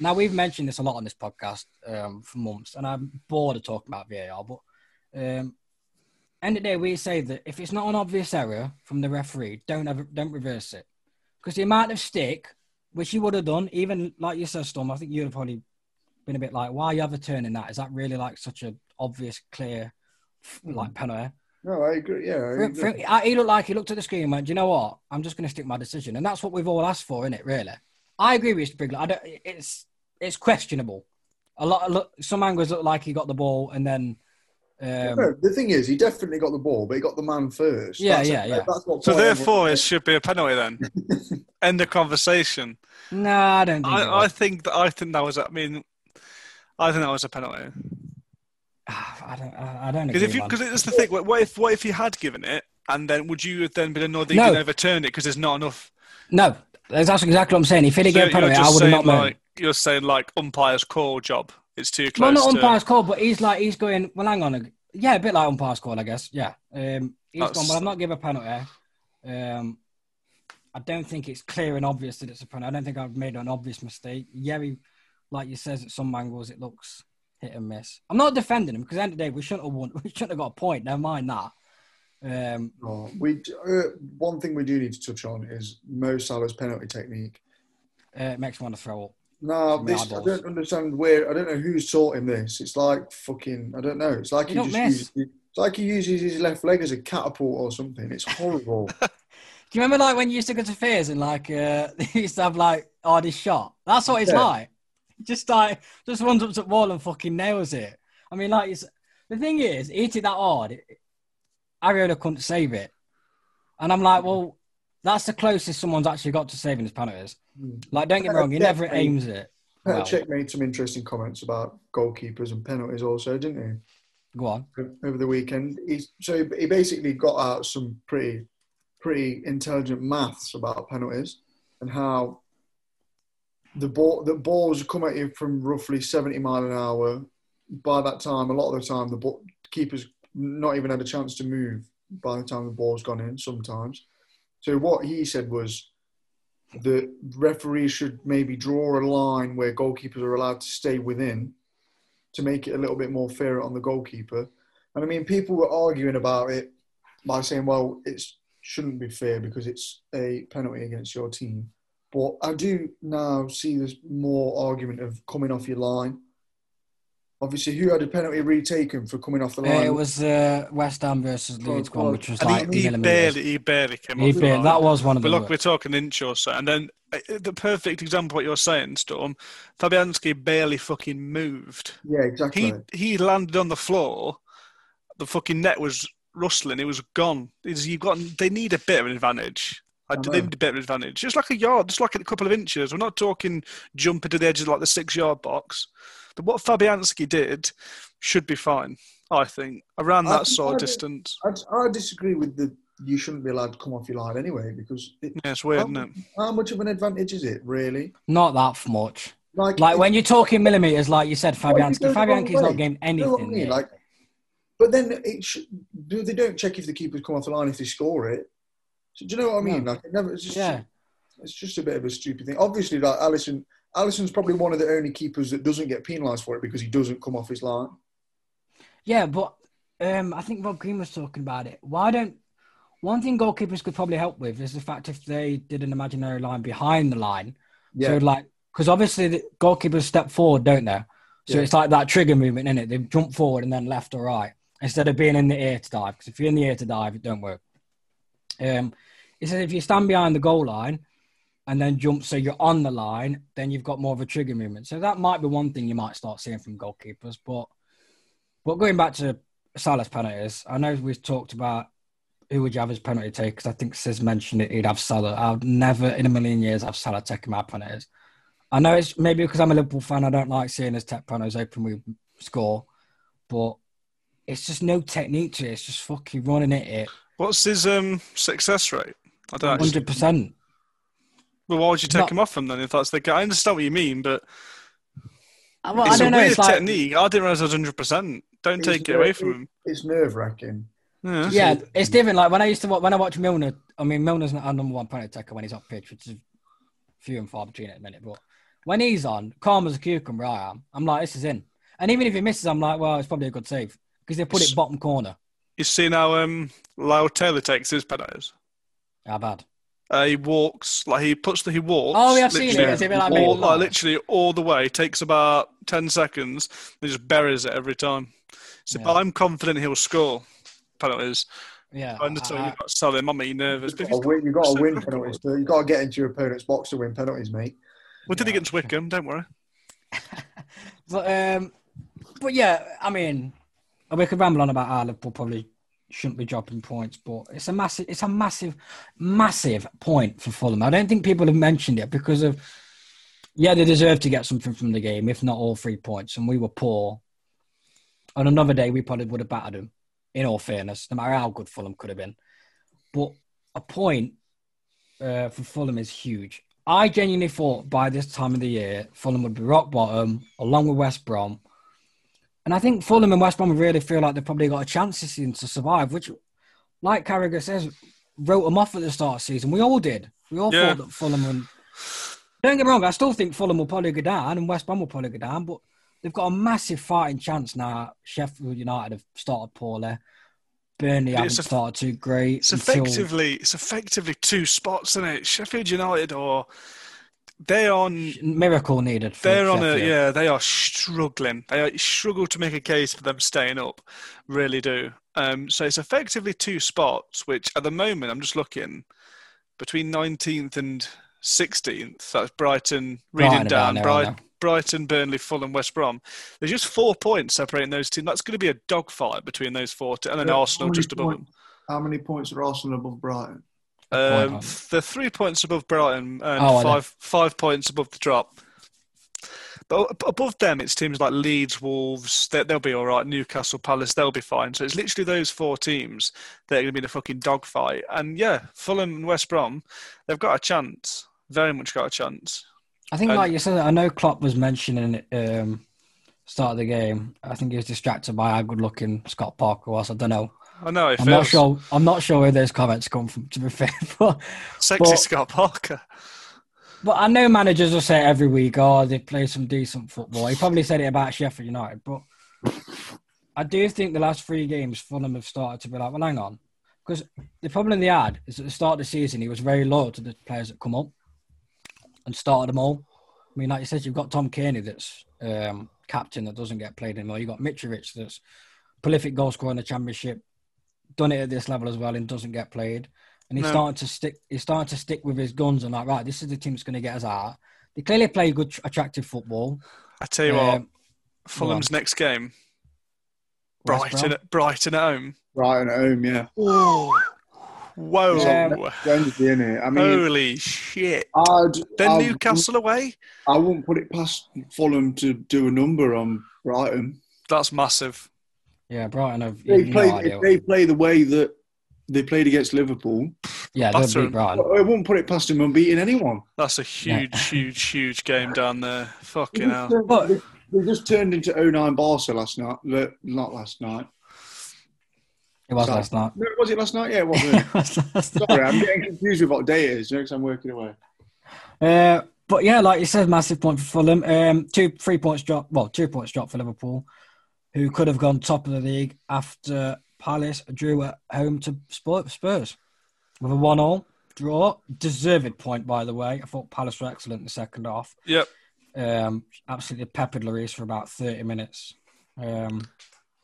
Now, we've mentioned this a lot on this podcast um, for months, and I'm bored of talking about VAR. But um, end of the day, we say that if it's not an obvious error from the referee, don't ever, don't reverse it. Because the amount of stick, which you would have done, even like you said, Storm, I think you'd have probably been a bit like, why are you overturning that? Is that really like such a obvious, clear, like penalty? No, I agree. Yeah, I agree. for, I- he looked like he looked at the screen and went, "Do you know what? I'm just going to stick my decision." And that's what we've all asked for, isn't it? Really, I agree with you, Sprigler. I don't. It's it's questionable. A lot. Look, some angles look like he got the ball and then. Um, No, the thing is, he definitely got the ball, but he got the man first. Yeah, That's yeah, yeah. That's what So therefore, it should be a penalty then. End the conversation. no, I don't think. I, I think that I think that was. I mean, I think that was a penalty. I don't. I don't Because if you because it's the thing. What what if what if he had given it and then would you have then been annoyed that he No. didn't overturn it because there's not enough? no, that's exactly what I'm saying. If he'd So given a penalty, I would have not known. like you're saying like umpire's call job. It's too close. Well, not to, umpire's call, but he's like he's going. Well, hang on. A, yeah, a bit like umpire's call, I guess. Yeah. Um, he's That's- gone. Well, I'm not giving a penalty. Um, I don't think it's clear and obvious that it's a penalty. I don't think I've made an obvious mistake. Yeah, he, like you says, at some angles it looks hit and miss. I'm not defending him because at the end of the day we shouldn't have won. We shouldn't have got a point. Never mind that. Um, Oh, we uh, one thing we do need to touch on is Mo Salah's penalty technique. uh, it makes me want to throw up. No, this I don't understand where. I don't know who's taught him this. It's like fucking. I don't know. It's like You he just miss. uses. It's like he uses his left leg as a catapult or something. It's horrible. Do you remember like when you used to go to fairs and like uh, they used to have like hardest shot? That's what it's Yeah. like. Just like just runs up to the wall and fucking nails it. I mean, like it's, the thing is, he hit it that hard. Areola couldn't save it, and I'm like, well, that's the closest someone's actually got to saving his penalties. Mm. Like, don't get me wrong, he never aims it. Well, Cech made some interesting comments about goalkeepers and penalties, also, didn't he? go on. Over the weekend, he so he basically got out some pretty, pretty intelligent maths about penalties and how the ball the balls come at you from roughly seventy mile an hour. By that time, a lot of the time, the ball, keeper's not even had a chance to move by the time the ball's gone in. Sometimes, so what he said was the referee should maybe draw a line where goalkeepers are allowed to stay within to make it a little bit more fair on the goalkeeper. And I mean, people were arguing about it by saying, well, it shouldn't be fair because it's a penalty against your team. But I do now see there's more argument of coming off your line. Obviously, who had a penalty retaken for coming off the line? it was uh, West Ham versus Leeds God. one, which was And like he, he barely he barely came He off. the barely- line. that was one of But the. look, we're talking inch or so, and then uh, the perfect example of what you're saying, Storm. Fabianski barely fucking moved. yeah, exactly. He he landed on the floor. The fucking net was rustling. It was gone. It's, you've got. They need a bit of an advantage. I, I they know. need a bit of an advantage. Just like a yard, just like a couple of inches. We're not talking jumping to the edge of like the six-yard box. But what Fabianski did should be fine. I think around that think sort I of distance. I, I disagree with the you shouldn't be allowed to come off your line anyway because it, Yeah, it's weird, how, isn't it? how much of an advantage is it really? Not that much. Like, Like when you're talking millimeters, like you said, Fabianski. go the wrong Fabianski's not way. gained you know anything. Like, but then it should, do they don't check if the keepers come off the line if they score it. So, do you know what I mean? No. Like, it never, it's just, yeah, it's just a bit of a stupid thing. Obviously, like Alisson, Alisson's probably one of the only keepers that doesn't get penalised for it because he doesn't come off his line. yeah, but um, I think Rob Green was talking about it. Why don't one thing goalkeepers could probably help with is the fact if they did an imaginary line behind the line. Yeah. So like, because obviously the goalkeepers step forward, don't they? So Yeah. it's like that trigger movement in it. They jump forward and then left or right instead of being in the air to dive. Because if you're in the air to dive, it don't work. Um, it says if you stand behind the goal line and then jump, so you're on the line, then you've got more of a trigger movement. So that might be one thing you might start seeing from goalkeepers. But but going back to Salah's penalties, I know we've talked about who would you have as penalty take because I think Sis mentioned it. He'd have Salah. I've never in a million years have Salah taking my penalties. I know it's maybe because I'm a Liverpool fan. I don't like seeing his tech penalties open with score, but it's just no technique to it. It's just fucking running at it, What's his um success rate? I don't actually. hundred percent. Well, why would you take Not- him off him then if that's the guy? I understand what you mean, but Well, I it's a don't know. weird It's like, technique. I didn't realize it was hundred percent. Don't It's take it away from him. it's nerve wracking. Yeah. yeah, it's different. Like when I used to watch, when I watch Milner. I mean, Milner's not our number one penalty taker when he's off pitch, which is few and far between at the minute. But when he's on, calm as a cucumber, I am. I'm like, this is in. And even if he misses, I'm like, well, it's probably a good save because they put it bottom corner. You see now, um, Lyle Taylor takes his penalties. How bad? Uh, he walks like he puts the he walks. Oh, yeah, I've seen it. literally Is it like all, like literally all the way. Takes about ten seconds. He just buries it every time. So, Yeah. but I'm confident he'll score penalties. Yeah. I understand I- you've got to sell him. I'm making you nervous. You've he's got to win, you've got to win penalties. So you've got to get into your opponent's box to win penalties, mate. we did Yeah. against Wycombe. Don't worry. But um, but yeah, I mean, we could ramble on about how Liverpool probably shouldn't be dropping points, but it's a massive, it's a massive, massive point for Fulham. I don't think people have mentioned it because of, yeah, they deserve to get something from the game, if not all three points, and we were poor. On another day, we probably would have battered them. In all fairness, no matter how good Fulham could have been, but a point uh, for Fulham is huge. I genuinely thought by this time of the year, Fulham would be rock bottom along with West Brom. And I think Fulham and West Brom really feel like they've probably got a chance this season to survive, which, like Carragher says, wrote them off at the start of the season. We all did. We all Yeah. thought that Fulham and. Don't get me wrong, I still think Fulham will probably go down and West Brom will probably go down, but they've got a massive fighting chance now. Sheffield United have started poorly. Burnley haven't a- started too great. It's until- effectively it's effectively two spots, isn't it? Sheffield United or they're on miracle needed. For they're on a yeah they are struggling. They are, struggle to make a case for them staying up, really do. Um, so it's effectively two spots, which at the moment I'm just looking between 19th and 16th. That's Brighton, reading Brighton down, down there, Brighton, Burnley, Fulham, West Brom. There's just four points separating those teams. That's going to be a dogfight between those four, te- and then How Arsenal just above them. How many points are Arsenal above Brighton? Um, they're three points above Brighton and Oh, five five points above the drop. But above them, it's teams like Leeds, Wolves. They, they'll be all right. Newcastle, Palace, they'll be fine. So it's literally those four teams that are going to be in a fucking dogfight. And yeah, Fulham and West Brom, they've got a chance. Very much got a chance. I think, And- like you said, I know Klopp was mentioning it, um, start of the game. I think he was distracted by how good looking Scott Parker was. I don't know. I know it I'm feels not sure. I'm not sure where those comments come from. To be fair, but sexy but- Scott Parker. but I know managers will say it every week, "Oh, they play some decent football." He probably said it about Sheffield United, but I do think the last three games Fulham have started to be like, "Well, hang on," because the problem they had is at the start of the season he was very loyal to the players that come up and started them all. I mean, like you said, you've got Tom Cairney that's um, captain that doesn't get played anymore. You've got Mitrovic that's prolific goal scorer in the championship, done it at this level as well and doesn't get played. And he's No. starting to stick. He's starting to stick with his guns and like, right, this is the team that's going to get us out. They clearly play good, attractive football. I tell you what, Um, Fulham's next game, West Brighton, at, Brighton at home. Brighton at home, yeah. Whoa. Yeah. Wednesday, innit? I mean, Holy shit. I'd, Then I, Newcastle away? I wouldn't put it past Fulham to do a number on Brighton. That's massive. Yeah, Brighton have They no play, idea. if they play the way that they played against Liverpool, Yeah, they'll Batter beat 'em. Brighton. I wouldn't put it past them him unbeating anyone. That's a huge, huge, huge game down there. They Fucking just, hell. turned, But- they, they just turned into 09 Barca last night. Not last night. It was Sorry. last night. No, was it last night? Yeah, it was. It was last night. Sorry, I'm getting confused with what day it is next I'm working away. Uh, but yeah, like you said, massive point for Fulham. Um, two, three points drop. Well, two points drop for Liverpool, who could have gone top of the league after Palace drew at home to Sp- Spurs with a one-all draw. Deserved point, by the way. I thought Palace were excellent in the second half. Yep. Um, absolutely peppered Lloris for about thirty minutes. Um,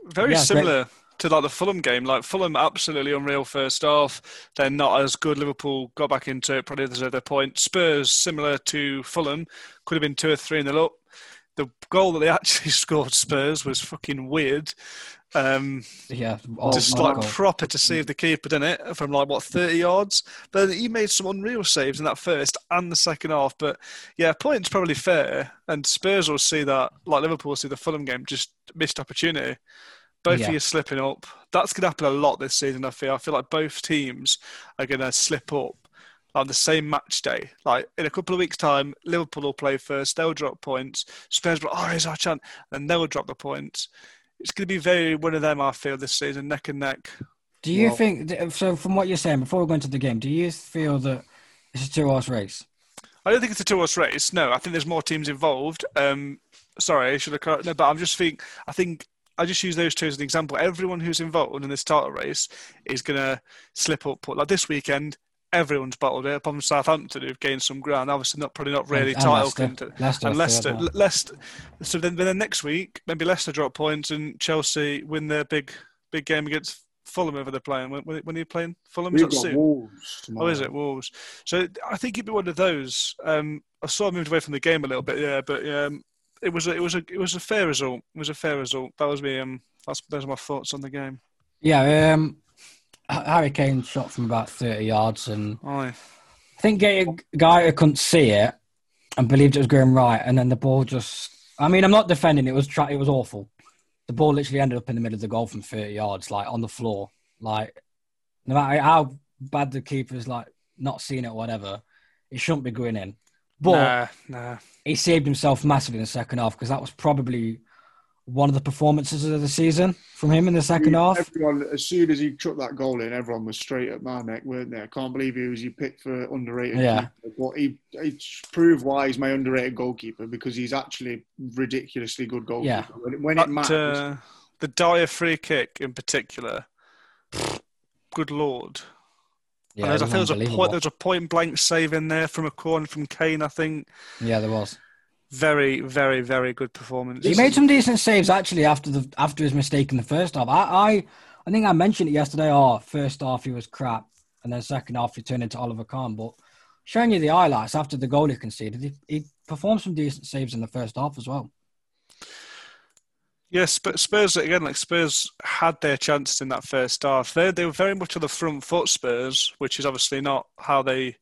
Very Yeah, similar to like the Fulham game. Like Fulham, absolutely unreal first half. They're not as good. Liverpool got back into it, probably deserved their point. Spurs, similar to Fulham, could have been two or three in the up. The goal that they actually scored, Spurs, was fucking weird. Um, yeah, just like proper to save the keeper, didn't it? From like what thirty yards, but he made some unreal saves in that first and the second half. But yeah, points probably fair, and Spurs will see that like Liverpool will see the Fulham game just missed opportunity. Both Yeah. of you slipping up. That's going to happen a lot this season. I feel. I feel like both teams are going to slip up on the same match day. Like in a couple of weeks' time, Liverpool will play first. They'll drop points. Spurs will, oh, here's our chance, and they'll drop the points. It's going to be very one of them. I feel this season, neck and neck. Do you Well- think so? From what you're saying, before we go into the game, do you feel that it's a two-horse race? I don't think it's a two-horse race. No, I think there's more teams involved. Um, sorry, I should have correct. No, but I'm just think. I think I just use those two as an example. Everyone who's involved in this title race is going to slip up. Like this weekend, everyone's bottled it. Apart from Southampton, who've gained some ground. Obviously, not probably not really And- and title Leicester. contenders. Leicester, and third Leicester, Leicester. So then, then next week, maybe Leicester drop points and Chelsea win their big, big game against Fulham. Whoever they're playing. When, when are you playing Fulham? Is We've got soon? Wolves tomorrow. Oh, is it Wolves? So I think it'd be one of those. Um, I sort of moved away from the game a little bit, yeah, but um, it was a, it was a it was a fair result. It was a fair result. That was me. Um, that's those are my thoughts on the game. Yeah, um, H- Harry Kane shot from about 30 yards, and Aye. I think a guy who couldn't see it and believed it was going right, and then the ball just. I mean, I'm not defending it. It was tra- it was awful. The ball literally ended up in the middle of the goal from 30 yards, like on the floor. Like, no matter how bad the keeper's like not seeing it or whatever, it shouldn't be going in. But nah, nah. he saved himself massively in the second half because that was probably one of the performances of the season from him in the second half. Everyone, as soon as he chucked that goal in, everyone was straight at my neck, weren't they? I can't believe he was you picked for underrated. Yeah. keeper. But he, he proved why he's my underrated goalkeeper because he's actually ridiculously good goalkeeper. Yeah. When, when it That, matters, uh, the Dier free kick in particular. Good lord! Yeah, and there's, I think there was a point. There was a point blank save in there from a corner from Kane. I think yeah, there was. Very, very, very good performance. He made some decent saves actually after the after his mistake in the first half. I I, I think I mentioned it yesterday. Oh, first half he was crap, and then second half he turned into Oliver Kahn. But showing you the highlights after the goal he conceded, he, he performed some decent saves in the first half as well. Yes, but Spurs again, like Spurs had their chances in that first half. They they were very much on the front foot. Spurs, which is obviously not how they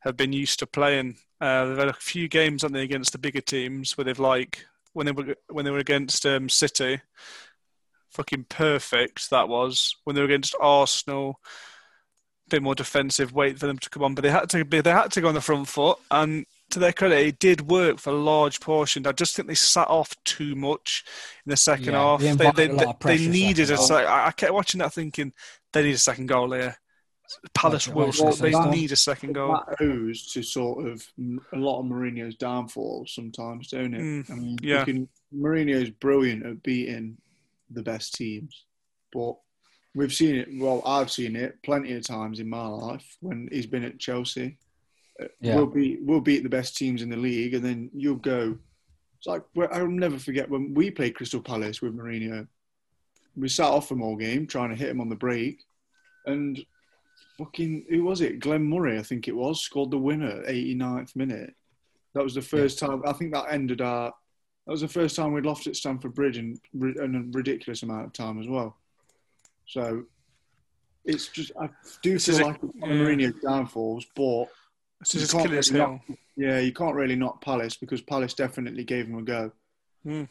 have been used to playing. Uh, they've had a few games, haven't they, against the bigger teams where they've like when they were when they were against um, City, fucking perfect that was. When they were against Arsenal, a bit more defensive, wait for them to come on, but they had to be they had to go on the front foot and. To their credit, it did work for a large portions. I just think they sat off too much in the second Yeah, half. they They, they, they, of they pressure needed a second I I kept watching that thinking they need a second goal here. Palace will. well, they need a second goal. that owes to sort of a lot of Mourinho's downfall sometimes, don't it? Mm, I mean, yeah. you can, Mourinho's brilliant at beating the best teams, but we've seen it. Well, I've seen it plenty of times in my life when he's been at Chelsea. Uh, Yeah. We'll beat we'll beat the best teams in the league, and then you'll go. It's like I'll never forget when we played Crystal Palace with Mourinho. We sat off them all game trying to hit him on the break, and fucking who was it? Glenn Murray, I think it was, scored the winner at 89th minute. That was the first time. I think that ended our. That was the first time we'd lost at Stamford Bridge in, in a ridiculous amount of time as well. So it's just I do This feel like it's one yeah. of Mourinho's downfalls, but This is his you can't really heel. yeah, you can't really knock Palace because Palace definitely gave him a go. Hmm.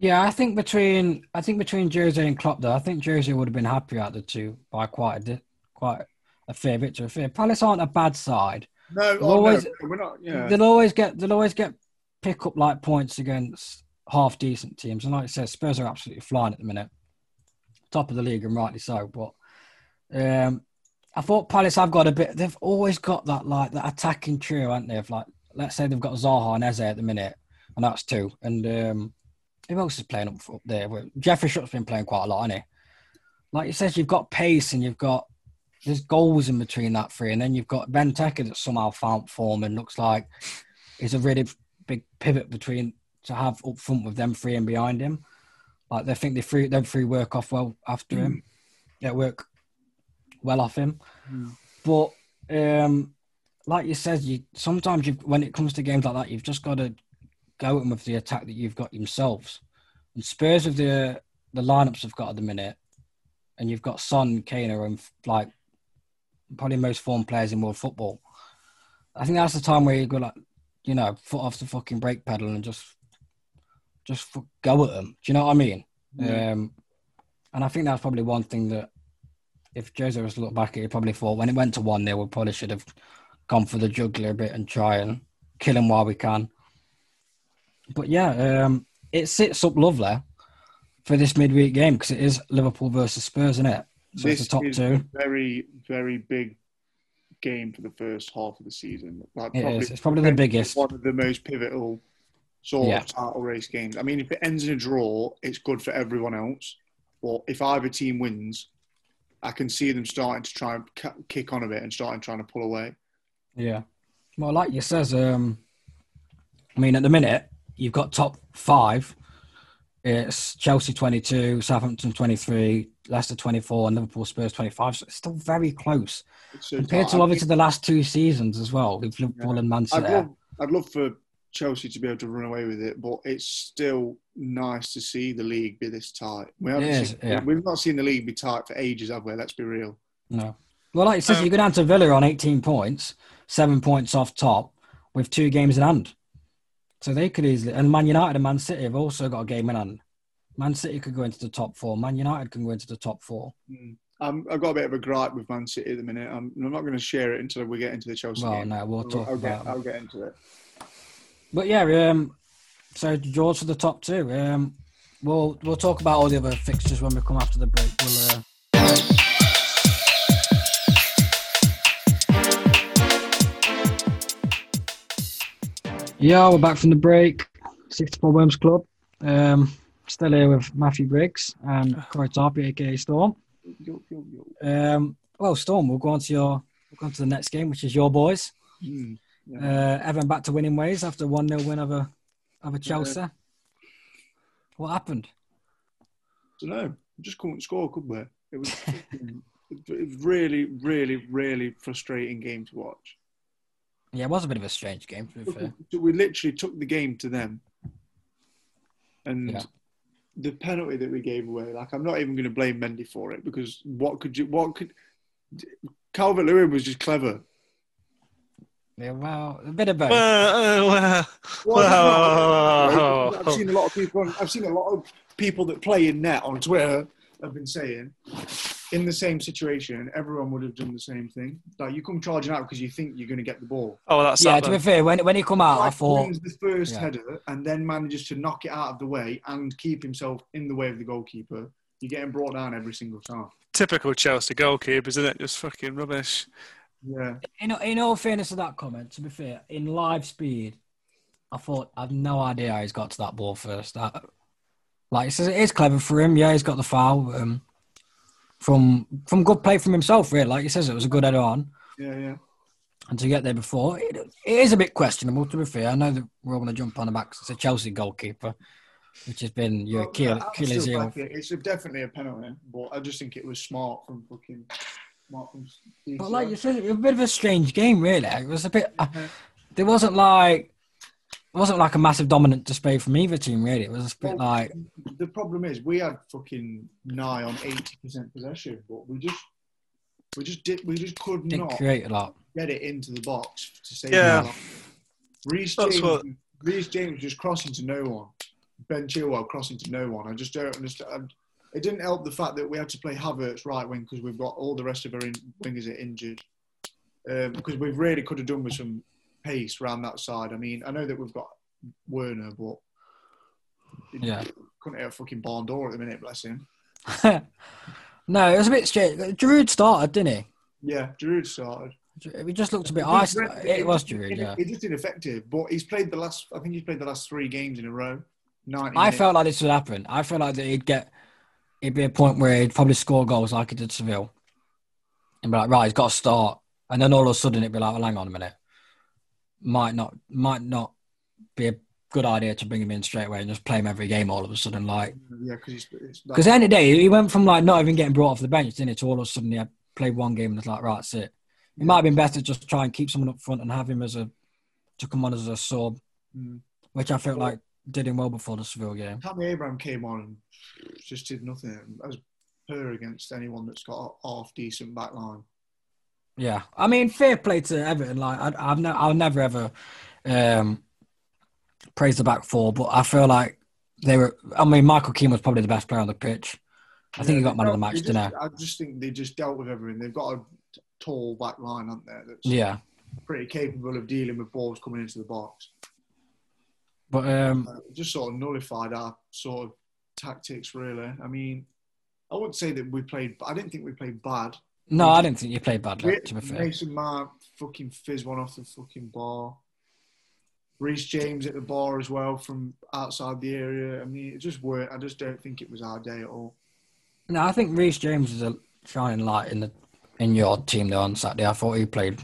Yeah, I think between I think between Jose and Klopp, though, I think Jose would have been happier at the two by quite a di- quite a fair victory. A fair Palace aren't a bad side. No, They'll oh, always- no, we're not. Yeah, They'll always get they'll always get pick up like points against half decent teams. And like I said, Spurs are absolutely flying at the minute, top of the league, and rightly so. But um, I thought Palace have got a bit. They've always got that like that attacking trio, haven't they? Of like, let's say they've got Zaha and Eze at the minute, and that's two. And um, who else is playing up, up there? Well, Jeffrey Schlupp's been playing quite a lot, hasn't he? Like you said, you've got pace and you've got there's goals in between that three, and then you've got Benteke that somehow found form and looks like he's a really big pivot between to have up front with them three and behind him. Like they think they three them three work off well after him. Yeah, work well off him. Mm. But um, like you said, you sometimes you when it comes to games like that, you've just got to go them with the attack that you've got yourselves. And Spurs with the the lineups they've got at the minute, and you've got Son, Kane, and like probably most formed players in world football. I think that's the time where you go like, you know, foot off the fucking brake pedal and just just go at them. Do you know what I mean? Yeah. Um, and I think that's probably one thing that if Jose was to look back at, he probably thought when it went to one 0 we probably should have gone for the jugular a bit and try and kill him while we can. But yeah, um, it sits up lovely for this midweek game because it is Liverpool versus Spurs, isn't it? So this top is two. a very, very big game for the first half of the season. Like It is. It's probably the biggest. One of the most pivotal sort Yeah. of title race games. I mean, if it ends in a draw, it's good for everyone else. But if either team wins, I can see them starting to try and ca- kick on a bit and starting trying to pull away. Yeah. Well, like you says, um, I mean, at the minute you've got top five. It's Chelsea twenty-two, Southampton twenty-three, Leicester twenty-four, and Liverpool Spurs twenty-five. So it's still very close compared to obviously the last two seasons as well with Liverpool and Man I'd City. love, I'd love for Chelsea to be able to run away with it, but it's still nice to see the league be this tight. We haven't is, seen, yeah. We've not seen the league be tight for ages, have we? Let's be real. No. Well, like it says, Um, you go down to Villa on 18 points, seven points off top, with two games in hand. So they could easily, and Man United and Man City have also got a game in hand. Man City could go into the top four. Man United can go into the top four. Um, I've got a bit of a gripe with Man City at the minute. I'm, I'm not going to share it until we get into the Chelsea Well, game. no, we'll I'll, talk I'll about. get, I'll get into it. But yeah, um, so George for the top two. Um, we'll we'll talk about all the other fixtures when we come after the break. We'll. Uh... Yeah, we're back from the break. 64 Worms Club. Um, still here with Matthew Briggs and Corey Tarpey, aka Storm. Yo, yo, yo. Um, well, Storm, we'll go on to your we'll go on to the next game, which is your boys. Mm, yeah. Uh, Everton back to winning ways after one 0 win over over Chelsea. What happened? don't know. We just couldn't score, could we? It was, it was really, really, really frustrating game to watch. Yeah, it was a bit of a strange game. To be fair. We literally took the game to them, and Yeah. The penalty that we gave away. Like, I'm not even going to blame Mendy for it because what could you? What could? Calvert Lewin was just clever. Yeah, well, a bit of both. Well, uh, well, Well, well, I've seen a lot of people. I've seen a lot of people that play in net on Twitter have been saying, in the same situation, everyone would have done the same thing. Like you come charging out because you think you're going to get the ball. oh, that's yeah, that to be fair, when when he come out, I thought, wins the first Yeah. header and then manages to knock it out of the way and keep himself in the way of the goalkeeper. You're getting brought down every single time. typical Chelsea goalkeepers, isn't it? Just fucking rubbish. Yeah. in in all fairness to that comment, to be fair, in live speed, I thought I've no idea how he's got to that ball first. That, like it says, it is clever for him. Yeah, he's got the foul um, from from good play from himself. Really, like he says, it was a good header on. Yeah, yeah. and to get there before, it, it is a bit questionable. To be fair, I know that we're all going to jump on the back. It's a Chelsea goalkeeper, which has been your Well, yeah, heel. it. It's definitely a penalty, but I just think it was smart from fucking smart from. But like you said, it was a bit of a strange game, really. It was a bit. Uh, there wasn't like. It wasn't like a massive dominant display from either team, really. It was a bit Well, like, the problem is we had fucking nigh on eighty percent possession, but we just we just did we just could didn't not create a lot. get it into the box to save Yeah. Reece James, what- Reece James just crossing to no one. Ben Chilwell crossing to no one. I just don't understand. it didn't help the fact that we had to play Havertz right wing because we've got all the rest of our in, wingers are injured. Um, because we really could have done with some pace around that side. I mean, I know that we've got Werner, but Yeah. couldn't hit a fucking barn door at the minute. Bless him. no, it was a bit strange. Giroud started, didn't he? Yeah, Giroud started. He just looked a bit He- isolated. It was Giroud, he- yeah. He's just ineffective, but he's played the last. I think he's played the last three games in a row. I minutes. felt like this would happen. I felt like that he'd get, it'd be a point where he'd probably score goals like he did Seville, and be like, right, he's got to start, and then all of a sudden it'd be like, well, hang on a minute, might not, might not be a good idea to bring him in straight away and just play him every game all of a sudden, like Yeah, because because at the end of the day he went from like not even getting brought off the bench, didn't he, to all of a sudden he played one game and it's like, right, that's it. It might have been better to just try and keep someone up front and have him as a to come on as a sub, Mm. which I felt like did him well before the Seville game. Tammy Abraham came on and just did nothing as per against anyone that's got a half decent back line. Yeah, I mean, fair play to Everton. Like, I, I've no, I'll never ever um, praise the back four, but I feel like they were. I mean, Michael Keane was probably the best player on the pitch. I think he got man of the match, didn't just, I just think they just dealt with everything. They've got a tall back line, haven't they? That's? Yeah, pretty capable of dealing with balls coming into the box. but um, Uh, just sort of nullified our sort of tactics, really. I mean, I wouldn't say that we played. I didn't think we played bad. No, I didn't think you played badly. To be fair, Mason Mount fucking fizz one off the fucking bar. Reece James at the bar as well from outside the area. I mean, it just worked. I just don't think it was our day at all. no, I think Reece James is a shining light in the in your team though on Saturday. I thought he played.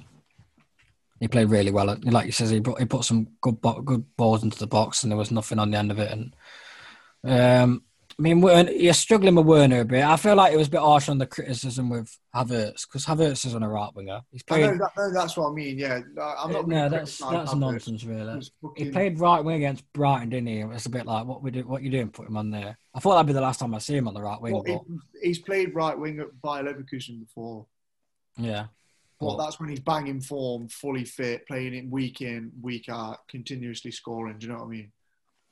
He played really well. Like he says, he put, he put some good bo- good balls into the box, and there was nothing on the end of it. And um, I mean, you're struggling with Werner a bit. I feel like it was a bit harsh on the criticism with Havertz because Havertz is on a right winger. He's I know, that, no, that's what I mean. Yeah, I'm not. no, that's that's Havertz. nonsense, really. Was He played right wing against Brighton, didn't he? It's a bit like what we do. What you doing? Put him on there. I thought that'd be the last time I see him on the right wing. well, but he's played right wing at Bayer Leverkusen before. yeah, But But- that's when he's banging form, fully fit, playing it week in, week out, continuously scoring. Do you know what I mean?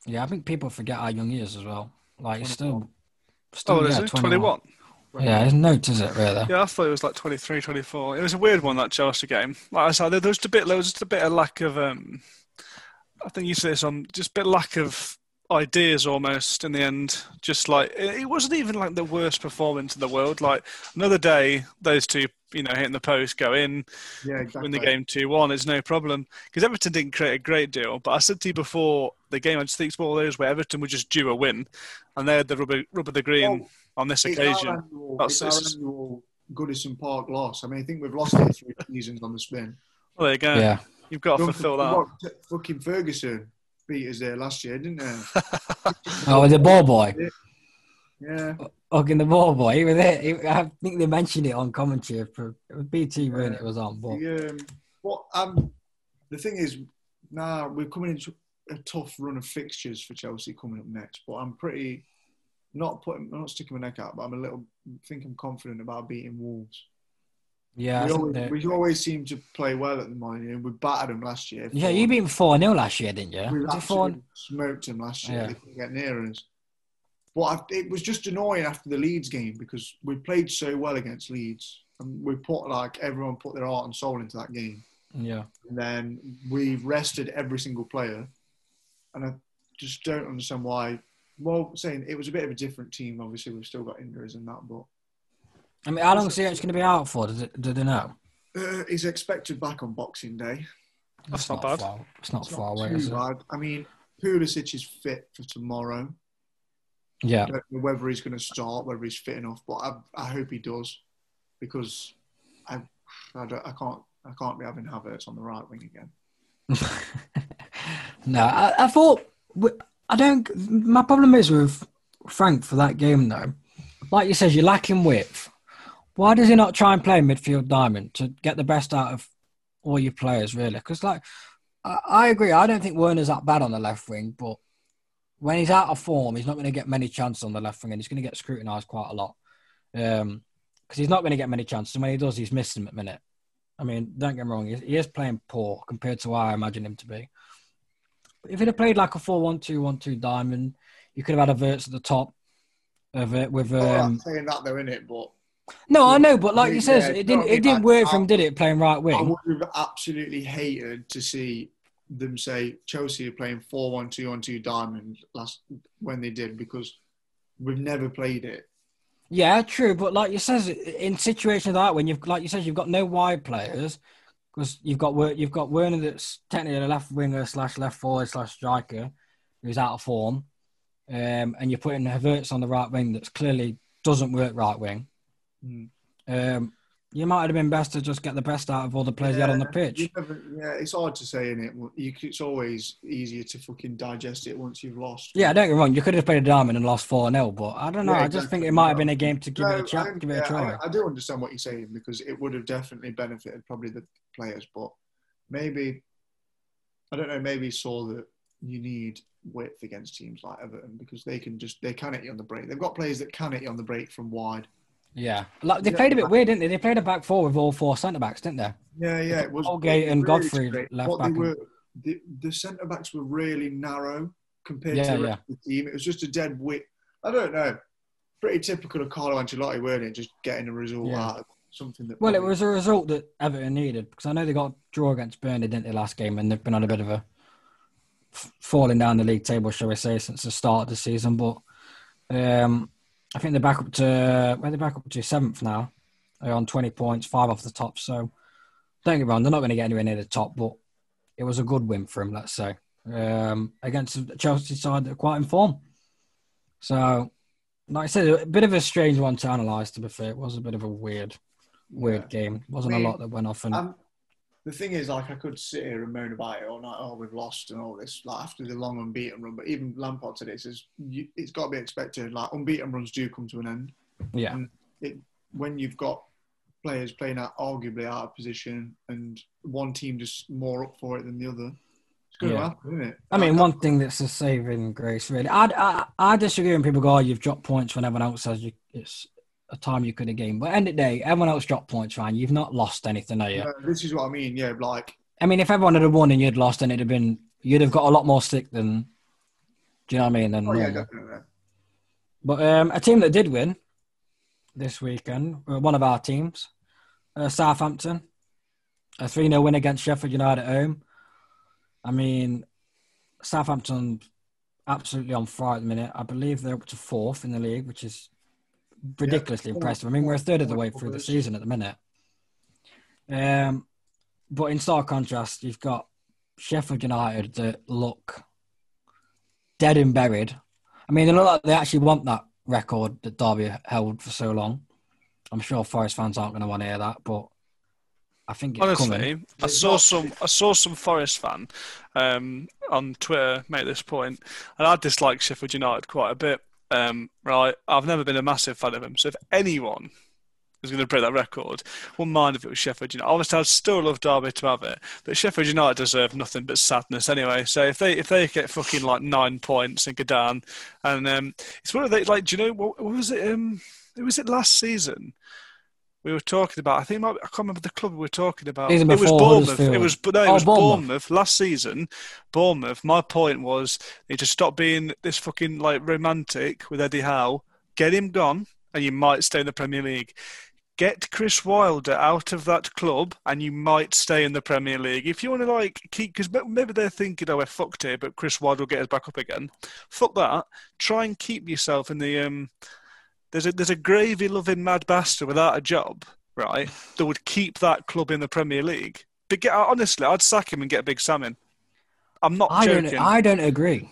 yeah. I think people forget how young he is as well. Like still, still Oh, is it 21? Yeah, his notes is it really? Yeah, I thought it was like 23, 24. It was a weird one that Chelsea game. Like I said, there was just a bit, there was just a bit of lack of. Um, I think you said this on just a bit lack of ideas almost in the end. Just like it it wasn't even like the worst performance in the world. Like another day, those two, you know, hitting the post, go in, Yeah, exactly. win the game two one. It's no problem because Everton didn't create a great deal. But I said to you before the game, I just think it's one of those where Everton were just due a win, and they had the rubber rubber the green Well, on this It's our occasion. annual, That's- it's our it's- annual Goodison Park loss. I mean, I think we've lost it three seasons on the spin. Well, there you go. Yeah, You've got to Don't fulfil that. Fucking Ferguson beat us there last year, didn't they? Oh, the ball boy. Yeah. Fucking the ball boy. He was there. He, I think they mentioned it on commentary for it BT when it was on. But The, um, what um, the thing is, now we're coming into a tough run of fixtures for Chelsea coming up next. But I'm pretty not putting, I'm not sticking my neck out, but I'm a little. think I'm confident about beating Wolves. Yeah, we, always, we always seem to play well at the moment. and We battered them last year. yeah, you beat them four 0 last year, didn't you? We absolutely smoked them last year. Yeah. They couldn't get near us. But I, it was just annoying after the Leeds game because we played so well against Leeds, and we put like everyone put their heart and soul into that game. Yeah, And then we rested every single player, and I just don't understand why. Well, saying it was a bit of a different team. Obviously, we've still got injuries and that, but I mean, how long is he going to be out for? Does it? Do they know? uh, he's expected back on Boxing Day. That's It's not bad. Far, it's not It's far not away, too is it? bad. I mean, Pulisic is fit for tomorrow. Yeah, I don't know whether he's going to start, whether he's fit enough, but I, I hope he does because I, I, don't, I can't I can't be having Havertz on the right wing again. no, I, I thought I don't. My problem is with Frank for that game though. Like you said, you're lacking width. Why does he not try and play midfield diamond to get the best out of all your players, really? Because like, I, I agree. I don't think Werner's that bad on the left wing, but when he's out of form, he's not going to get many chances on the left wing, and he's going to get scrutinised quite a lot. Um, because he's not going to get many chances, and when he does, he's missing them at the minute. I mean, don't get me wrong, he is playing poor compared to how I imagine him to be. But if he'd have played like a 4 1 2 1 2 diamond, you could have had Havertz at the top, of it with. I'm Um, saying that though, in it, but no, I know, but like you says, yeah, it didn't. It didn't work for him, did it? Playing right wing. I would have absolutely hated to see them say Chelsea are playing 4 1 2 on 2 Diamond last when they did because we've never played it. Yeah, true, but like you says, in situations like that, when you've like you says, you've got no wide players because you've got you've got Werner that's technically a left winger slash left forward slash striker who's out of form, um, and you're putting Havertz on the right wing that's clearly doesn't work right wing. Mm. Um, you might have been best to just get the best out of all the players you had on the pitch. never- yeah, it's hard to say in it. You, it's always easier to fucking digest it once you've lost. Yeah, don't get me wrong. You could have played a diamond and lost four 0 but I don't know. Yeah, I just think it might have been a game to give it a No, I- give it yeah, a try. I, I do understand what you're saying because it would have definitely benefited probably the players, but maybe I don't know. Maybe saw that you need width against teams like Everton because they can just they can hit you on the break. They've got players that can hit you on the break from wide. Yeah, like they Yeah, played a bit weird, didn't they? They played a back four with all four centre backs, didn't they? Yeah, yeah. It was Holgate and really Godfrey straight. left What back they were, the, the centre backs were really narrow compared Yeah, to the yeah. the team. It was just a dead width. I don't know. Pretty typical of Carlo Ancelotti, weren't it? Just getting a result out of something that. Well, it was a result that Everton needed because I know they got a draw against Burnley, didn't they, last game, and they've been on a bit of a falling down the league table, shall we say, since the start of the season. But um, I think they're back up to where they're back up to seventh now. They're on twenty points, five off the top. So don't get me wrong, they're not going to get anywhere near the top, but it was a good win for them, let's say, um, against a Chelsea side that are quite in form. So, like I said, a bit of a strange one to analyse. To be fair, it was a bit of a weird, weird game. Wasn't a lot that went off, and the thing is, like, I could sit here and moan about it all night. Oh, we've lost and all this. Like after the long unbeaten run, but even Lampard today says you, it's got to be expected. Like unbeaten runs do come to an end. yeah, And it, when you've got players playing out arguably out of position and one team just more up for it than the other, Yeah. happen, isn't it? I mean, one thing that's a saving grace, really. I, I, I disagree when people go, "Oh, you've dropped points when everyone else has. you, it's a time you could have gained." But end of the day, everyone else dropped points, Ryan. You've not lost anything, are you? no, this is what I mean. Yeah, like I mean, if everyone had won and you'd lost, then it'd have been you'd have got a lot more stick than. Do you know what I mean? Than oh yeah, definitely. But um, a team that did win this weekend, uh, one of our teams, uh, Southampton, a 3 0 win against Sheffield United at home. I mean, Southampton absolutely on fire at the minute. I believe they're up to fourth in the league, which is ridiculously Yeah. impressive. I mean, we're a third of the way through the season at the minute. Um, but in stark contrast, you've got Sheffield United that look dead and buried. I mean, they look like they actually want that record that Derby held for so long. I'm sure Forest fans aren't going to want to hear that, but I think it's Honestly, coming. I saw some. I saw some Forest fan um, on Twitter make this point, and I dislike Sheffield United quite a bit. Um, right, I've never been a massive fan of them. So if anyone is going to break that record, wouldn't mind if it was Sheffield United. Obviously, I'd still love Derby to have it, but Sheffield United deserve nothing but sadness anyway. So if they if they get fucking like nine points and go and um, it's one of the like, do you know what, what was it? Um, was it last season? We were talking about. I think might, I can't remember the club we were talking about. It was Bournemouth. It was no, it Oh, was Bournemouth. Bournemouth. last season. Bournemouth. My point was they just stop being this fucking like romantic with Eddie Howe. Get him gone, and you might stay in the Premier League. Get Chris Wilder out of that club, and you might stay in the Premier League. If you want to like keep, because maybe they're thinking, "Oh, we're fucked here," but Chris Wilder will get us back up again. Fuck that. Try and keep yourself in the um. There's a there's a gravy loving mad bastard without a job, right? That would keep that club in the Premier League. But get, honestly, I'd sack him and get a big salmon. I'm not I joking. don't. I don't agree.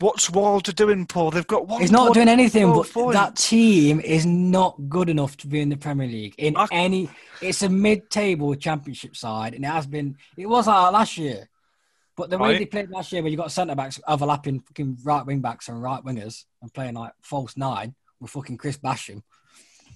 What's Wilder doing, Paul? They've got one. He's not doing anything, 12 but points. that team is not good enough to be in the Premier League. In I- any, it's a mid-table championship side, and it has been. It was like last year, but the way Right. they played last year, where you got centre backs overlapping fucking right wing backs and right wingers, and playing like false nine with fucking Chris Basham.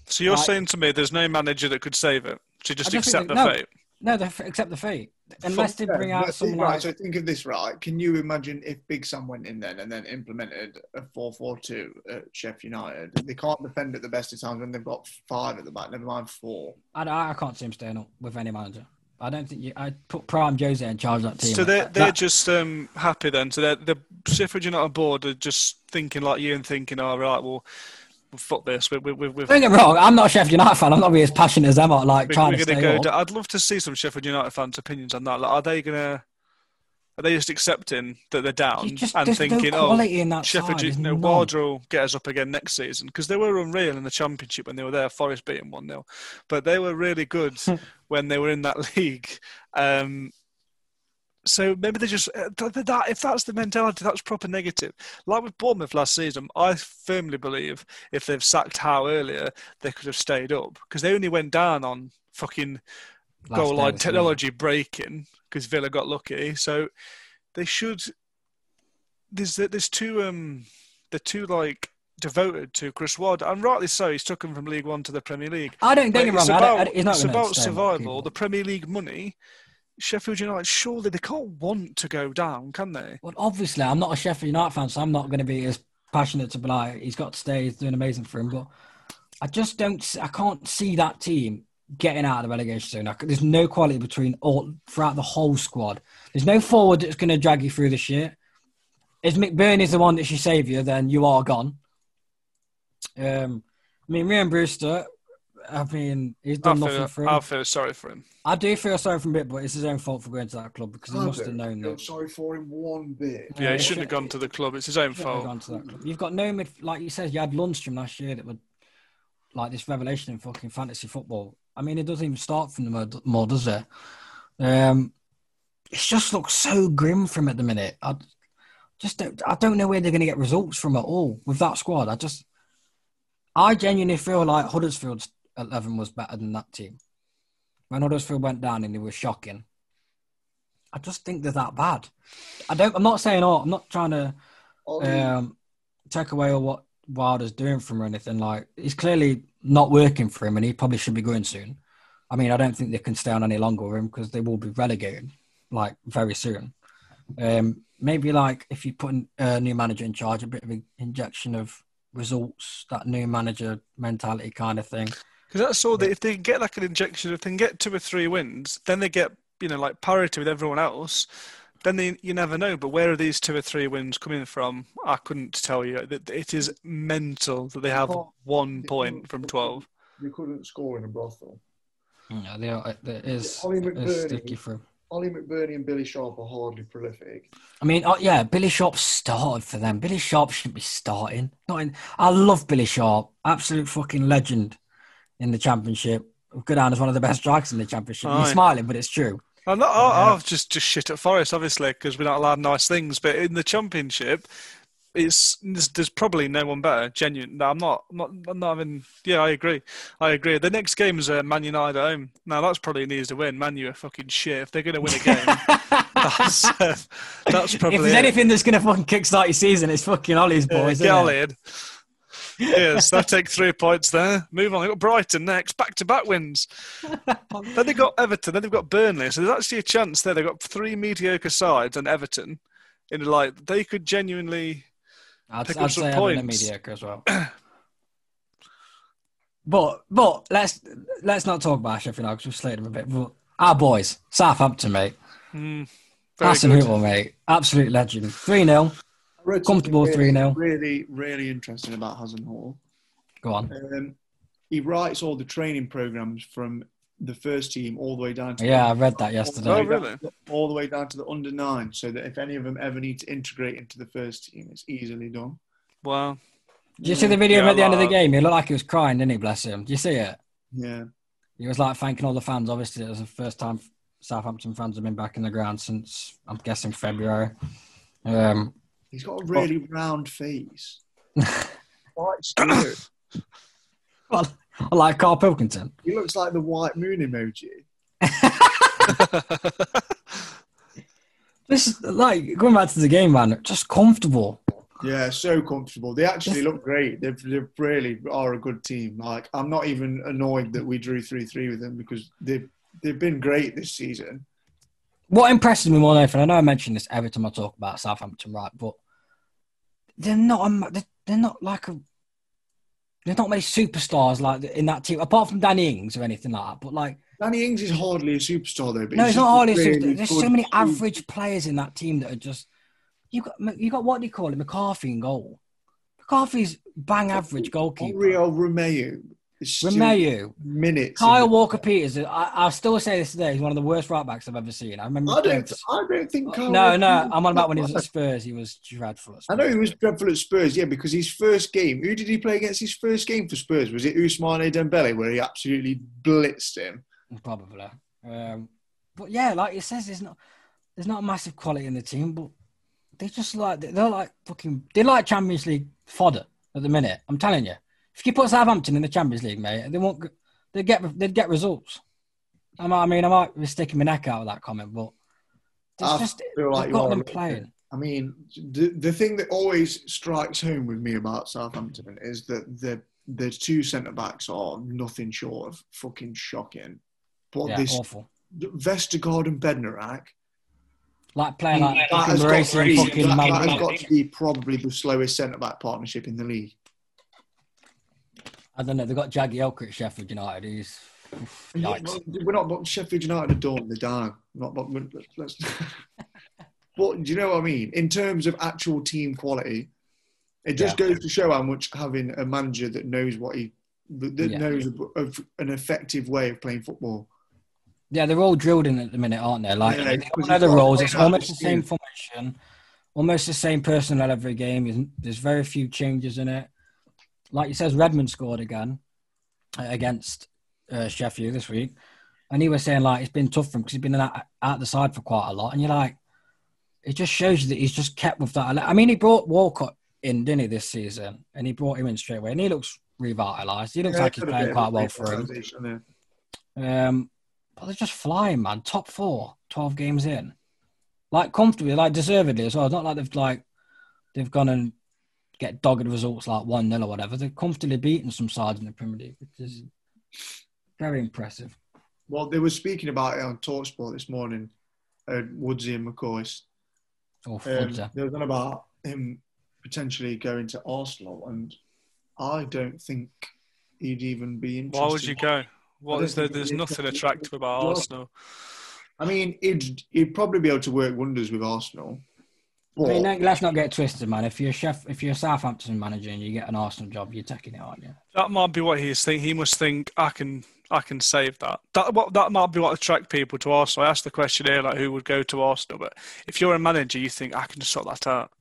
So you're Right. saying to me there's no manager that could save it? So just I accept the no. fate. No, they accept the fate unless they bring but out someone right, like. so think of this, right? Can you imagine if Big Sam went in then and then implemented a 4-4-2 at Sheffield United? They can't defend at the best of times when they've got five at the back, never mind four. I, I can't see him staying up with any manager. I don't think you. I put Prime Jose in charge of that team. So they're they're That- just um, happy then. So they're, the Sheffield United board are just thinking like you and thinking, all right, well, fuck this. We, we, we, we've, Don't get me wrong, I'm not a Sheffield United fan. I'm not really as passionate as them are, like we- trying we're to gonna go. up. I'd love to see some Sheffield United fans' opinions on that. Like, are they gonna? Are they just accepting that they're down just, and thinking, no "Oh, in that Sheffield, you know. Wardrow get us up again next season because they were unreal in the championship when they were there. Forest beating one 0 but they were really good when they were in that league. Um, so maybe they just uh, th- th- that if that's the mentality, that's proper negative. Like with Bournemouth last season, I firmly believe if they've sacked Howe earlier, they could have stayed up because they only went down on fucking Last goal line the season. technology breaking because Villa got lucky. So they should. There's there's two um they're too like devoted to Chris Ward and rightly so. He's took him from League One to the Premier League. I don't But get me it's wrong. About, I, he's not it's gonna about survival. The Premier League money. Sheffield United, surely they can't want to go down, can they? Well, obviously, I'm not a Sheffield United fan, so I'm not going to be as passionate to be like, he's got to stay, he's doing amazing for him. But I just don't, I can't see that team getting out of the relegation zone. There's no quality between all throughout the whole squad. There's no forward that's going to drag you through this year. If McBurnie's the one that should save you, then you are gone. Um, I mean, Ryan Brewster, I mean, he's I done nothing feel, for him. I feel sorry for him. I do feel sorry for him a bit, but it's his own fault for going to that club because he I must have don't known feel that. sorry for him one bit. Yeah, Uh, he shouldn't have gone to the club. It's his own Shouldn't have fault. gone to that club. You've got no mid, like you said, you had Lundstram last year that would like this revelation in fucking fantasy football. I mean, it doesn't even start from the mud more, does it? Um, it just looks so grim from at the minute. I just don't, I don't know where they're going to get results from at all with that squad. I just, I genuinely feel like Huddersfield's eleven was better than that team. When Huddersfield went down and they were shocking. I just think they're that bad. I don't. I'm not saying. Oh, I'm not trying to um, take away all what Wilder's doing from him or anything. Like he's clearly not working for him, and he probably should be going soon. I mean, I don't think they can stay on any longer with him because they will be relegated like very soon. Um, maybe like if you put a new manager in charge, a bit of an injection of results, that new manager mentality kind of thing. Because that's all. They, if they get like an injection, if they can get two or three wins, then they get you know like parity with everyone else. Then they, you never know. But where are these two or three wins coming from? I couldn't tell you. It it is mental that they have one point from twelve. you couldn't score in a brothel. Yeah, they are, uh, it is Ollie it's McBurnie. sticky for. Ollie McBurnie and Billy Sharp are hardly prolific. I mean, oh, yeah, Billy Sharp started for them. Billy Sharp shouldn't be starting. Not in, I love Billy Sharp, absolute fucking legend in the championship. Go is one of the best strikers in the championship. You're smiling, but it's true. I'm not, Yeah. I've just just shit at Forest, obviously, because we're not allowed nice things. But in the championship, it's there's, there's probably no one better. Genuine. No, I'm not. I'm not. I'm not having. Yeah, I agree. I agree. The next game is uh, Man United at home. Now that's probably an easy to win. Man U are fucking shit. If they're going to win a game, that's uh, that's probably. if there's it. anything that's going to fucking kickstart your season, it's fucking Ollie's Yeah, boys. get isn't Ollie. yes, they'll take three points there. Move on. They've got Brighton next, back to back wins. then they've got Everton, then they've got Burnley. So there's actually a chance there. They've got three mediocre sides and Everton. In the like, they could genuinely. I'd, pick up I'd some Everton are points. mediocre as well. but but let's let's not talk about Sheffield United 'cause we've slated them a bit. But our boys, Southampton, mate. Mm, Hasenhüttl, mate. Absolute legend. 3 0. I read Comfortable something 3-0. Really, really interesting about Hasenhüttl. Go on. Um, he writes all the training programs from the first team all the way down to Yeah, I read that yesterday. Oh, all the way really? down- all the way down to the under nine, so that if any of them ever need to integrate into the first team, it's easily done. Wow. Did you see the video Yeah, at the end of the game? He looked like he was crying, didn't he? Bless him. Do you see it? Yeah, He was like thanking all the fans. Obviously, it was the first time Southampton fans have been back in the ground since I'm guessing February. Um, he's got a really round face. Well, I like Karl Pilkington. he looks like the white moon emoji. This is like going back to the game, man. Just comfortable. Yeah, so comfortable. They actually look great. They they really are a good team. Like I'm not even annoyed that we drew three three with them because they've they've been great this season. What impresses me more than anything, I know I mention this every time I talk about Southampton, right? But they're not. a They're, not like a. There's not many superstars like in that team, apart from Danny Ings or anything like that. But like, Danny Ings is hardly a superstar though. No, he's it's not hardly. a really superstar. There's so many average players in that team that are just. You got you got what do you call it, McCarthy in goal. McCarthy's bang average goalkeeper. Oriol Romeu. Still Romeu, Minutes. Kyle Walker Peters. I, I'll still say this today. He's one of the worst right backs I've ever seen. I remember. I don't. I don't think. Kyle no, Walker no. I'm on about when he was at Spurs. He was dreadful. I know he was dreadful at Spurs, yeah, because his first game, who did he play against his first game for Spurs? Was it Ousmane Dembele, where he absolutely blitzed him? Probably. Um, but yeah, like it says, there's not there's not a massive quality in the team, but they just like they're like fucking they're like Champions League fodder at the minute. I'm telling you, if you put Southampton in the Champions League, mate, they won't. They get they'd get results. I might, I mean, I might be sticking my neck out with that comment, but it's I just feel like got them playing. I mean, the, the thing that always strikes home with me about Southampton is that the the two centre backs are nothing short of fucking shocking. But Yeah, this awful. Vestergaard and Bednarek, Like playing like that has, got to be, fucking that, that has got to be probably the slowest centre back partnership in the league. I don't know. They've got Jagielka at Sheffield United. He's yikes. We're not, but Sheffield United are done. They're down. Not, but let's. but do you know what I mean? In terms of actual team quality, it just goes to show how much having a manager that knows what he that Yeah. knows of an effective way of playing football. Yeah, they're all drilled in at the minute, aren't they? Like Yeah, they know the roles. It's almost the same formation, almost the same personnel every game. There's very few changes in it. Like you says, Redmond scored again uh, against uh, Sheffield this week, and he was saying like it's been tough for him because he's been out, out the side for quite a lot. And you're like, it just shows you that he's just kept with that. I mean, he brought Walcott in, didn't he, this season? And he brought him in straight away, and he looks revitalised. He looks like he's playing quite well for him. Um, but they're just flying, man. Top four, 12 games in. Like comfortably, like deservedly as well. It's not like they've like they've gone and get dogged results like 1 0 or whatever. They've comfortably beaten some sides in the Premier League, which is very impressive. Well, they were speaking about it on Talksport this morning. Uh, Woodsy and McCoy. Oh, Um, Fudger. they were on about him potentially going to Arsenal, and I don't think he'd even be interested. Why would you go? What is there? There's nothing attractive about Well, Arsenal. I mean, he'd, he'd probably be able to work wonders with Arsenal. I mean, But let's not get twisted, man. If you're a chef, if you're a Southampton manager and you get an Arsenal job, you're taking it, aren't you? That might be what he's thinking. He must think I can, I can save that. That what that might be what attract people to Arsenal. I asked the question here, like who would go to Arsenal, but if you're a manager, you think I can sort that out,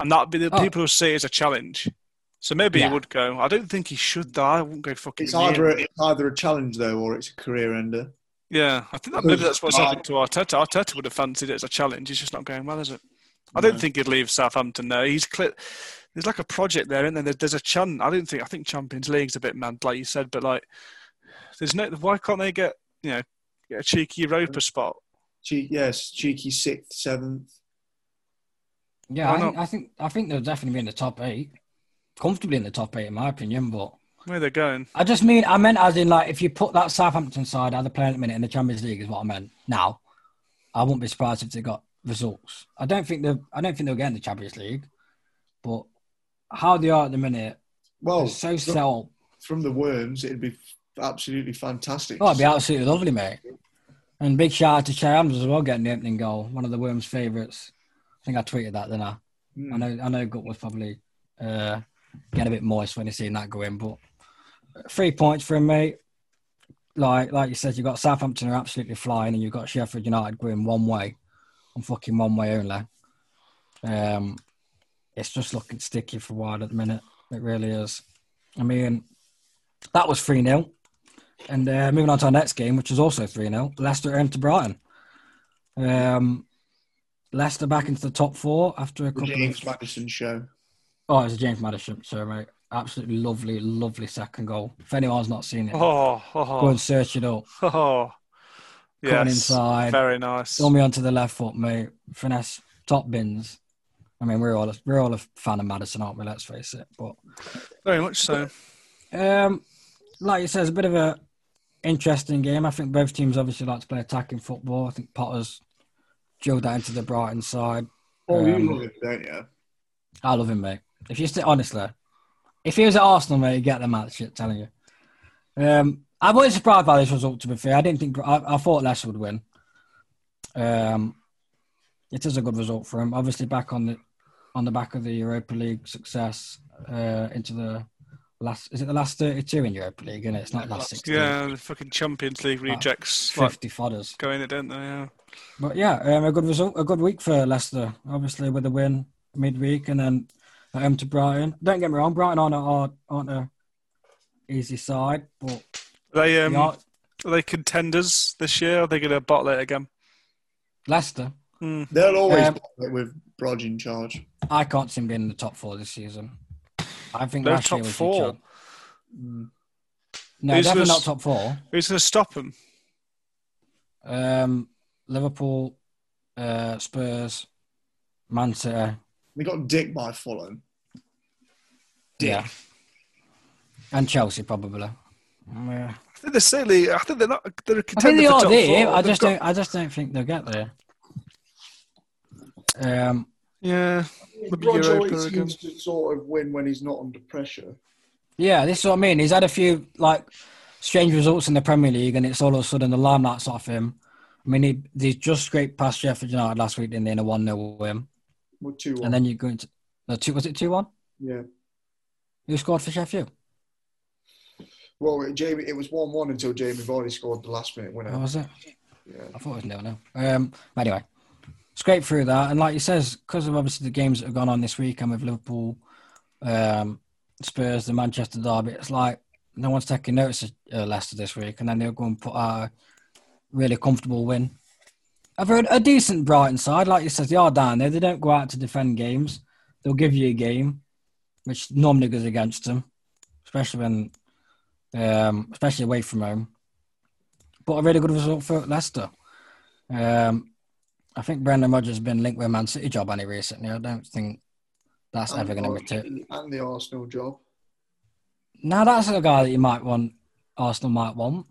and that'd be the Oh. people who see it as a challenge. So maybe Yeah. he would go. I don't think he should though. I wouldn't go fucking. it's either a, it's either a challenge though, or it's a career ender. Yeah, I think that maybe that's what's happened to Arteta. Arteta would have fancied it as a challenge. It's just not going well, is it? I don't No. think he'd leave Southampton there. He's clear. There's like a project there, isn't there? There's, there's a chance. I don't think. I think Champions League's a bit mad, like you said, but like, there's no. Why can't they get you know get a cheeky Europa spot? Che- yes, cheeky sixth, seventh. Yeah, I think. I think I think they'll definitely be in the top eight, comfortably in the top eight, in my opinion. But Where they're going? I just mean I meant as in like if you put that Southampton side as they're playing at the minute in the Champions League is what I meant. Now, I wouldn't be surprised if they got results. I don't think they I don't think they'll get in the Champions League, but how they are at the minute Well, so from, sell. from the worms, it'd be absolutely fantastic. Oh, it'd be absolutely lovely, mate. And big shout out to Che Adams as well, getting the opening goal. One of the Worms' favourites. I think I tweeted that, didn't I? Hmm. I know, I know, Gut was probably uh, getting a bit moist when he seen that go in, but three points for him, mate. Like, like you said, you've got Southampton are absolutely flying, and you've got Sheffield United going one way, and fucking one way only. Um, it's just looking sticky for a while at the minute. It really is. I mean, that was three 0 and uh, moving on to our next game, which was also 3 0, Leicester home to Brighton. Um, Leicester back into the top four after a the couple James of. Maddison show. Oh, it was a James Maddison, so mate. Absolutely lovely, lovely second goal. If anyone's not seen it, Oh, go oh, and search it up. oh. Coming Yes, inside. very nice. Throw me onto the left foot, mate. Finesse, top bins. I mean, we're all a, we're all a fan of Maddison, aren't we? Let's face it. But Very much so. Um, like you said, it's a bit of a interesting game. I think both teams obviously like to play attacking football. I think Potter's drilled that into the Brighton side. Oh, you Um, love it, don't you? I love him, mate. If you st- honestly, if he was at Arsenal, mate, you get the match. Shit, telling you. Um, I wasn't surprised by this result. To be fair, I didn't think I, I thought Leicester would win. Um, it is a good result for him. Obviously, back on the on the back of the Europa League success uh, into the last. Is it the last thirty-two in Europa League? And it's not last sixteen. Yeah, the fucking Champions League rejects like, Fifty fodders. going it, don't they? Yeah. But yeah, um, a good result, a good week for Leicester. Obviously, with the win midweek and then at home to Brighton. Don't get me wrong, Brighton aren't a, aren't a easy side, but They um, they are- are they contenders this year? Or are they going to bottle it again? Leicester. Hmm. They'll always Um, play with Brodge in charge. I can't see them being in the top four this season. I think They're last top year was four. Your chance. No, Who's definitely this- not top four. Who's going to stop them? Um, Liverpool, uh, Spurs, Man City. They got dick by Fulham. Yeah. And Chelsea probably. Yeah. I think they're silly. I think they're not. They're a I contender think they are there. four. I just got- don't. I just don't think they'll get there. Um, Yeah. Maybe Brodge always seems to sort of win when he's not under pressure. yeah, this is what I mean. He's had a few like strange results in the Premier League, and it's all of a sudden the limelight's off him. I mean, he, he just scraped past Sheffield United last week, didn't they, in a one 0 win, Well, two one. and then you go into no two. Was it two one? yeah. Who scored for Sheffield? Well, it- Jamie, it was one one until Jamie Vardy scored the last minute winner. How was it? Yeah. I thought it was nil nil. Um, anyway, scrape through that, and like you says, because of obviously the games that have gone on this weekend with Liverpool, um, Spurs, the Manchester derby, it's like no one's taking notice of uh, Leicester this week, and then they'll go and put out a really comfortable win. I've heard a decent Brighton side, like you said, they are down there. They don't go out to defend games. They'll give you a game, which normally goes against them, especially when, um, especially away from home but a really good result for Leicester. Um, I think Brendan Rodgers has been linked with a Man City job any recently. I don't think that's And ever going to return. And the Arsenal job. Now that's a guy that you might want. Arsenal might want.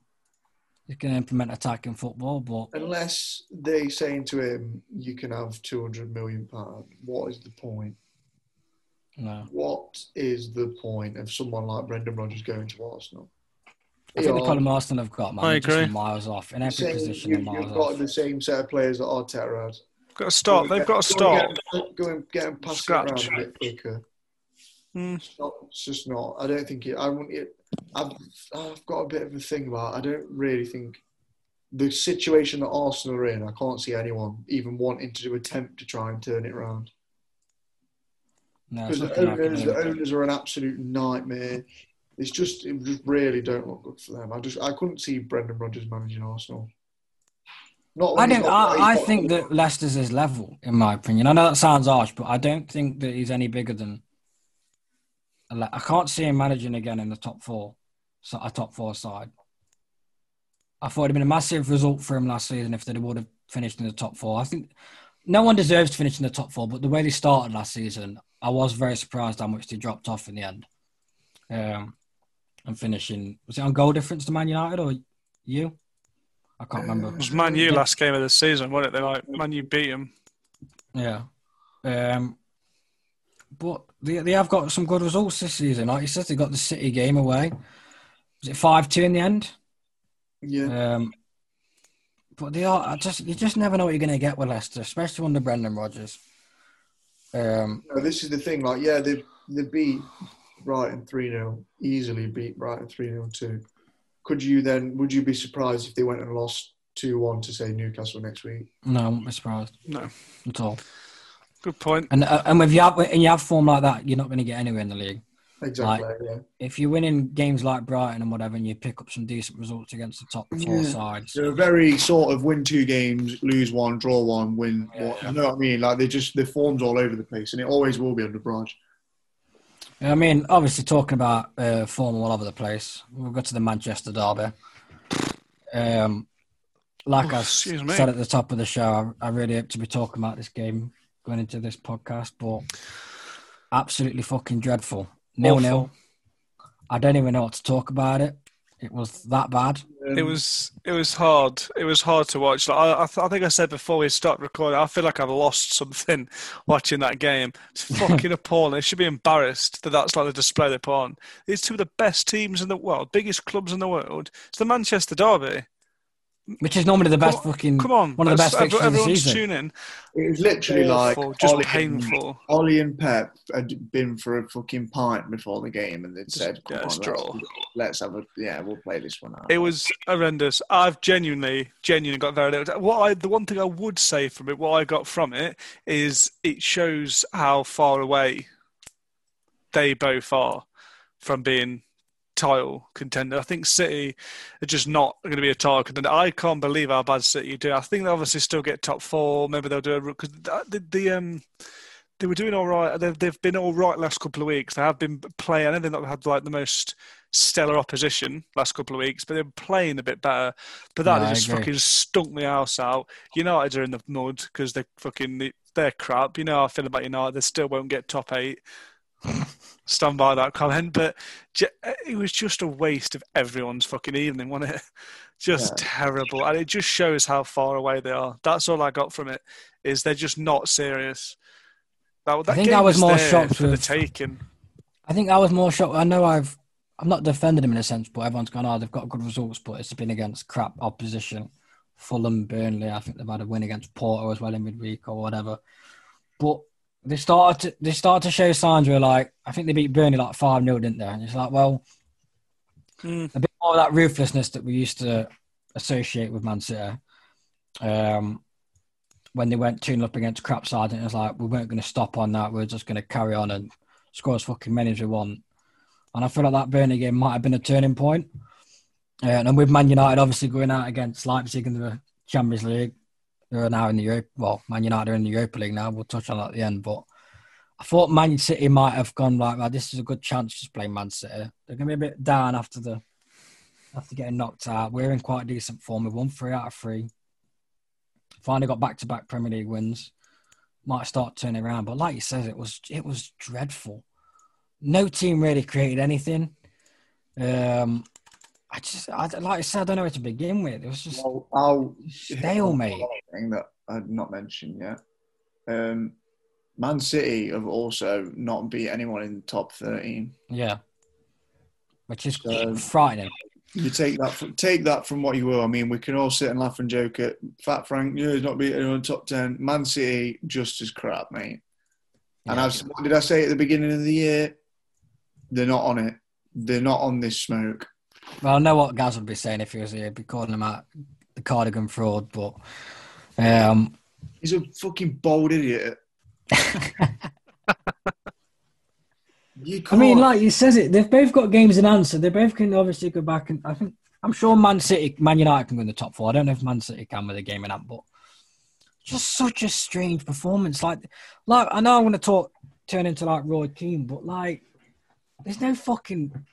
He can implement attacking football, but Unless they saying to him, you can have two hundred million pound. What is the point? No. What is the point of someone like Brendan Rodgers going to Arsenal? I think the Yeah, problem Arsenal have got, man, I they're just agree. miles off in every saying position. you, they're you've got off. the same set of players that Arteta had. Got to start. They've got to stop. Go and, go get them passing Scratch. around a bit quicker. Hmm. It's, not, it's just not. I don't think it. I want it. I've, I've got a bit of a thing about. I don't really think the situation that Arsenal are in. I can't see anyone even wanting to attempt to try and turn it around No, because the owners, the owners are an absolute nightmare. It's just it just really don't look good for them. I just I couldn't see Brendan Rodgers managing Arsenal. Not I don't. got- I, I think that Leicester's his level, in my opinion. I know that sounds harsh, but I don't think that he's any bigger than. I can't see him managing again in the top four, so a top four side. I thought it'd been a massive result for him last season if they would have finished in the top four. I think no one deserves to finish in the top four, but the way they started last season, I was very surprised how much they dropped off in the end. Um, and finishing was it on goal difference to Man United or you? I can't remember. It was Man U last game of the season, wasn't it? They like Man U beat him. Yeah. Um, but they, they have got some good results this season. Like you said, they got the City game away. Was it 5 2 in the end? Yeah. Um, but they are I just you just never know what you're going to get with Leicester, especially under Brendan Rodgers. Um, No, this is the thing. Like, yeah, they they beat Brighton three 0 easily beat Brighton three 0 two. Could you then? Would you be surprised if they went and lost two one to say Newcastle next week? no, I wouldn't be surprised No, at all. good point. And uh, and if you have and you have form like that, you're not going to get anywhere in the league. Exactly. yeah. If you're winning games like Brighton and whatever, and you pick up some decent results against the top four Yeah. sides, They're very sort of win two games, lose one, draw one, win Yeah, one. You know what I mean? Like they just their forms all over the place, and it always will be under Brodge. I mean, obviously talking about uh, form all over the place. We'll go to the Manchester derby. Um, like Oh, I excuse me. said at the top of the show, I, I really hope to be talking about this game going into this podcast, but absolutely fucking dreadful. Nil Awful. nil. I don't even know what to talk about it. It was that bad. It was it was hard. It was hard to watch. Like, I, I, th- I think I said before we stopped recording, I feel like I've lost something watching that game. It's fucking appalling. They should be embarrassed that that's like the display they put on. It's two of the best teams in the world, biggest clubs in the world. It's the Manchester Derby. Which is normally the best Come fucking Come on, one of the best fixtures of the everyone's season. tuning. It was literally like just Ollie painful. And, Ollie and Pep had been for a fucking pint before the game, and they'd said, yeah, "Come on, draw." let's, let's have a yeah, we'll play this one out." It was horrendous. I've genuinely, genuinely got very little. What I, the one thing I would say from it, what I got from it, is it shows how far away they both are from being title contender. I think City are just not going to be a title contender. I can't believe how bad City do. I think they obviously still get top four. Maybe they'll do a because the, the um they were doing all right. They've, they've been all right last couple of weeks. They have been playing. I know they've not had like the most stellar opposition last couple of weeks, but they're playing a bit better. But that No, they just fucking stunk the house out. United are in the mud because they're fucking they're crap. You know how I feel about United. They still won't get top eight. Stand by that comment, but it was just a waste of everyone's fucking evening, wasn't it? Just Yeah. terrible, and it just shows how far away they are. That's all I got from it. Is they're just not serious. That, that think game I was more shocked for the taking. I think I was more shocked. I know I've I'm not defending them in a sense, but everyone's gone, oh, they've got good results, but it's been against crap opposition. Fulham, Burnley, I think they've had a win against Porto as well in midweek or whatever. But they started to they started to show signs where like I think they beat Burnley like five 0 didn't they? And it's like, well, Mm. a bit more of that ruthlessness that we used to associate with Man City. Um, when they went 2 up against crap side, and it was like, we weren't going to stop on that. We are just going to carry on and score as fucking many as we want. And I feel like that Burnley game might have been a turning point. Uh, and with Man United obviously going out against Leipzig in the Champions League, they're now in the Europe. Well, Man United are in the Europa League now. We'll touch on that at the end. But I thought Man City might have gone like, well, this is a good chance to play Man City. They're going to be a bit down after the after getting knocked out. We're in quite decent form. We won three out of three. Finally got back to back Premier League wins. Might start turning around, but like you said, it was it was dreadful. No team really created anything. Um, I just, I, like I said, I don't know where to begin with. It was just Well, I'll stalemate. thing that I'd not mentioned yet. Um, Man City have also not beat anyone in the top thirteen. Yeah, which is So- frightening. You take that from, take that from what you will. I mean, we can all sit and laugh and joke at Fat Frank. Yeah, he's not beating anyone in the top ten. Man City just as crap, mate. And Yeah. I've, what did I say at the beginning of the year? They're not on it. They're not on this smoke. Well, I know what Gaz would be saying if he was here. He'd be calling him out the cardigan fraud, but um, He's a fucking bold idiot. you I can't. mean, like he says it, they've both got games in answer. They both can obviously go back and I think I'm sure Man City, Man United can win the top four. I don't know if Man City can with a game in hand, but just such a strange performance. Like, like I know I want to talk turn into like Roy Keane, but like, there's no fucking.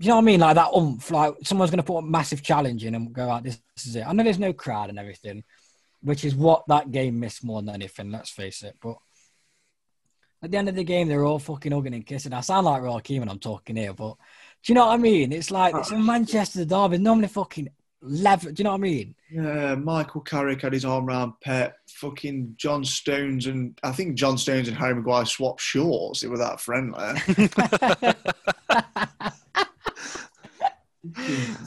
You know what I mean? Like that umph, like someone's going to put a massive challenge in and go out. This, this is it. I know there's no crowd and everything, which is what that game missed more than anything. Let's face it. But at the end of the game, they're all fucking hugging and kissing. I sound like Roy Keane when I'm talking here, but do you know what I mean? It's like it's a oh, Manchester derby. Normally, fucking level. Do you know what I mean? Yeah, Michael Carrick had his arm around Pep. Fucking John Stones and I think John Stones and Harry Maguire swapped shorts. They were that friendly.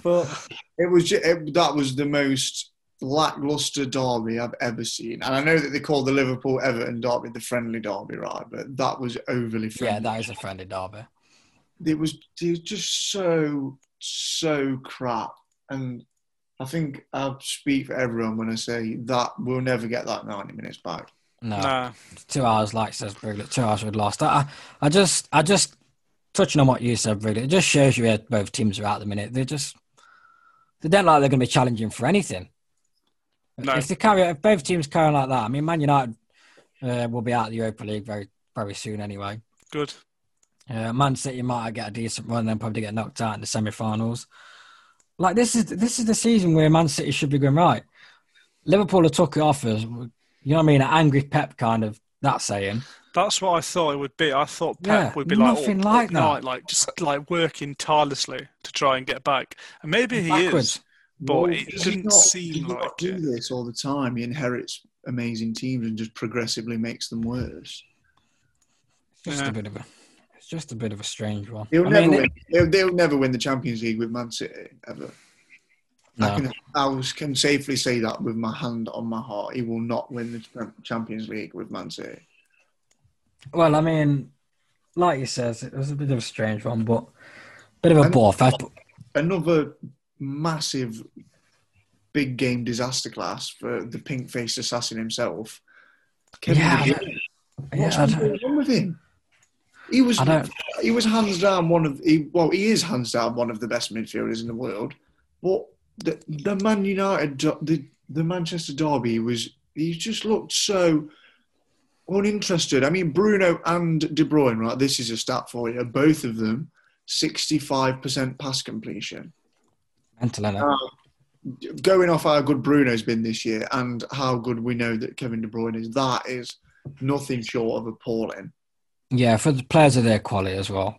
But it was ju- it, that was the most lackluster derby I've ever seen. And I know that they call the Liverpool Everton derby the friendly derby, right? But that was overly friendly. yeah, that is a friendly derby. it was it was just so so crap and i think i speak for everyone when i say that we'll never get that 90 minutes back No, Nah. two hours, like says Briglet. Two hours we'd lost. I, I just, I just touching on what you said, really, It just shows you where both teams are at the minute. They just, they don't like they're going to be challenging for anything. No. If they carry, if both teams carry on like that, I mean, Man United uh, will be out of the Europa League very, very soon anyway. Good. Uh, Man City might get a decent run, then probably get knocked out in the semi-finals. Like this is this is the season where Man City should be going right. Liverpool have took it off us. You know what I mean? An angry Pep kind of that saying. That's what I thought it would be. I thought Pep Yeah, would be like nothing all, like all that. night, like just like working tirelessly to try and get back. And maybe he Backwards. is, but Well, it you didn't not- seem you not like do it. this all the time he inherits amazing teams and just progressively makes them worse It's just Yeah. a bit of a, it's just a bit of a strange one. he'll I never mean, win they'll, they'll never win the champions league with man city ever No. I can I was- can safely say that with my hand on my heart. He will not win the Champions League with Man City. Well, I mean, like you says, it was a bit of a strange one, but bit of a bore fest. Another massive big game disaster class for the pink faced assassin himself. Kevin Yeah, De I Bruyne. yeah, What's going on with him? He was he was hands down one of he well he is hands down one of the best midfielders in the world. But the the Man United the the Manchester derby was he just looked so uninterested. I mean Bruno and De Bruyne, right? This is a stat for you. Both of them, sixty five percent pass completion. Mental, innit? Now, going off how good Bruno's been this year and how good we know that Kevin De Bruyne is, that is nothing short of appalling. Yeah, for the players of their quality as well.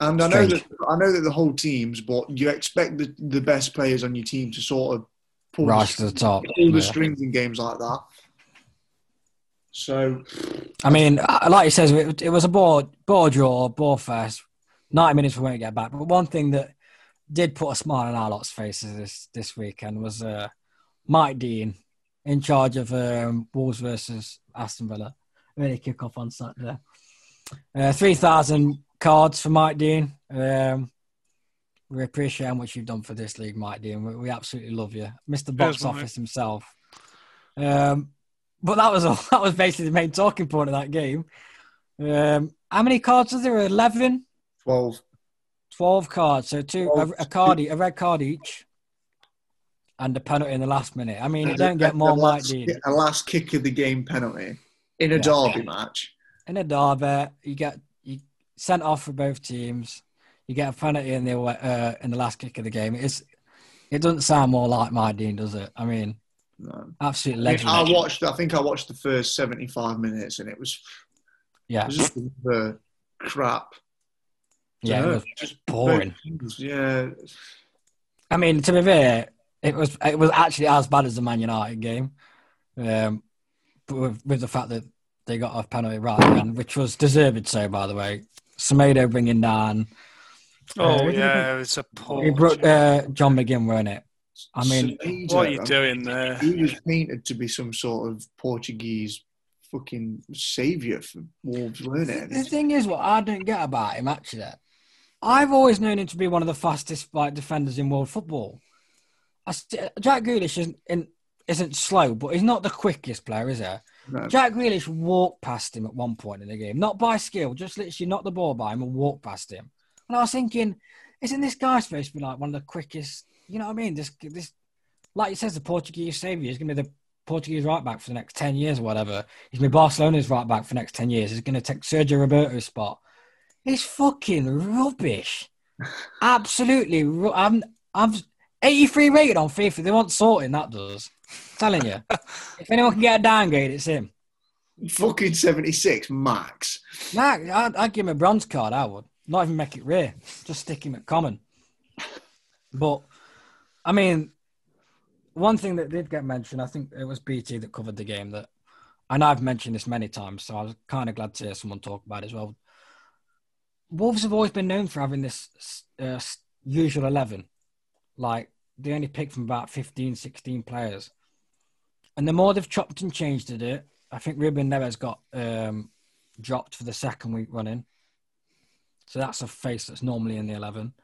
And I know Strange. that I know that the whole teams, but you expect the, the best players on your team to sort of pull, Rise to the, the top. pull the yeah. strings in games like that. So I mean, uh, like he says, it, it was a ball, ball draw, ball fest. 90 minutes we won't get back. But one thing that did put a smile on our lot's faces this, this weekend was uh, Mike Dean in charge of um, Wolves versus Aston Villa. Really kick off on Saturday. Uh, 3,000 cards for Mike Dean. Um, we appreciate how much you've done for this league, Mike Dean. We, we absolutely love you. Mr. Box Cheers, Mike. Office himself. Um, but that was all. That was basically the main talking point of that game. Um, how many cards was there? 11? 12. 12 cards. So two, a, Twelve. a card, a red card each, and a penalty in the last minute. I mean, you don't get more like Dean. A last kick of the game penalty in a Yeah. derby match. In a derby, you get you sent off for both teams. You get a penalty in the uh, in the last kick of the game. It's it doesn't sound more like my Dean, does it? I mean, No. absolute I, mean. I watched. I think I watched the first seventy-five minutes, and it was, yeah, it yeah, was just the crap. yeah, it Dunno, was just boring. Yeah, I mean, to be fair, it was it was actually as bad as the Man United game, um, but with, with the fact that they got a penalty right at the end, which was deserved so, by the way. Semedo bringing down. Oh Uh, yeah, it's a poor. He brought uh, John McGinn, weren't it? I mean, Semedo, what are you I doing there? He was painted to be some sort of Portuguese fucking saviour for Wolves, weren't The thing is, what I don't get about him actually, I've always known him to be one of the fastest like defenders in world football. I st- Jack Grealish isn't, in, isn't slow, but he's not the quickest player, is he? No. Jack Grealish walked past him at one point in the game, not by skill, just literally knocked the ball by him and walked past him. And I was thinking, isn't this guy supposed to be like one of the quickest? You know what I mean? This, this, like he says, the Portuguese saviour is going to be the Portuguese right back for the next ten years or whatever. He's going to be Barcelona's right back for the next ten years. He's going to take Sergio Roberto's spot. It's fucking rubbish. Absolutely, ru- I'm, I'm 83 rated on FIFA. They want sorting. That does. telling you, if anyone can get a downgrade, it's him. Fucking 76 max. Nah, I'd, I'd give him a bronze card. I would not even make it rare. Just stick him at common. But I mean, one thing that did get mentioned, I think it was BT that covered the game. That, and I've mentioned this many times, so I was kind of glad to hear someone talk about it as well. Wolves have always been known for having this uh, usual eleven, like they only pick from about 15, 16 players, and the more they've chopped and changed it, I think Ruben Neves got um, dropped for the second week running. So that's a face that's normally in the 11.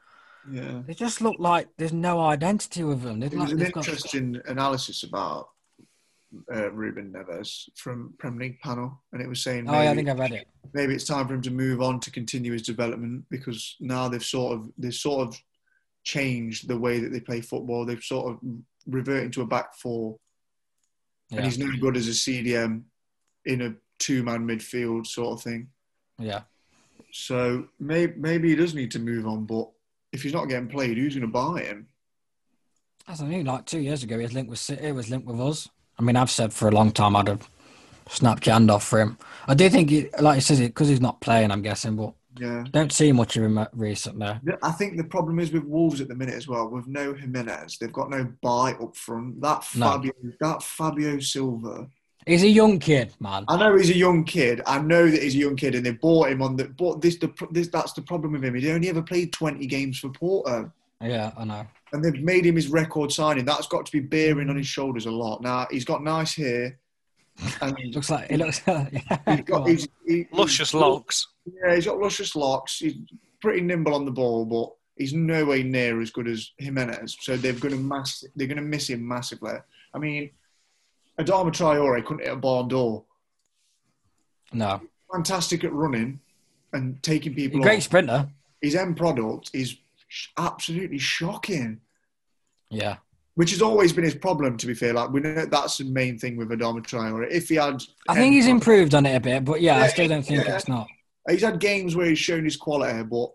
Yeah. They just look like there's no identity with them. They've There was like, an they've got, interesting analysis about uh, Ruben Neves from Premier League panel, and it was saying oh, maybe, yeah, I think I've read it. maybe it's time for him to move on to continue his development because now they've sort of they've sort of changed the way that they play football. They've sort of reverted to a back four, and he's no good as a CDM in a two-man midfield sort of thing. yeah. So maybe maybe he does need to move on, but if he's not getting played, who's going to buy him? As I knew, like two years ago, he was linked with City, he was linked with us. I mean, I've said for a long time I'd have snapped your hand off for him. I do think, he, like he says, because he's not playing, I'm guessing, but Yeah. don't see much of him recently. I think the problem is with Wolves at the minute as well. With no Jimenez, they've got no buy up front. That No. Fabio, that Fabio Silva. He's a young kid, man. I know he's a young kid. I know that he's a young kid, and they bought him on the. But this, the this, that's the problem with him. He only ever played twenty games for Porto. Yeah, I know. and they've made him his record signing. That's got to be bearing on his shoulders a lot. Now he's got nice hair, and Looks like he looks. yeah, he's go got on. he's, he, Luscious he's- locks. Yeah, he's got luscious locks. He's pretty nimble on the ball, but he's nowhere near as good as Jimenez. So they're going to mass. They're going to miss him massively. I mean, Adama Traore couldn't hit a barn door. no, Fantastic at running and taking people great off. sprinter. His end product is absolutely shocking. Yeah, Which has always been his problem, to be fair. Like we know that's the main thing with Adama Traore. If he had, I think he's product- improved on it a bit, but yeah, I still don't think yeah. it's not. He's had games where he's shown his quality, but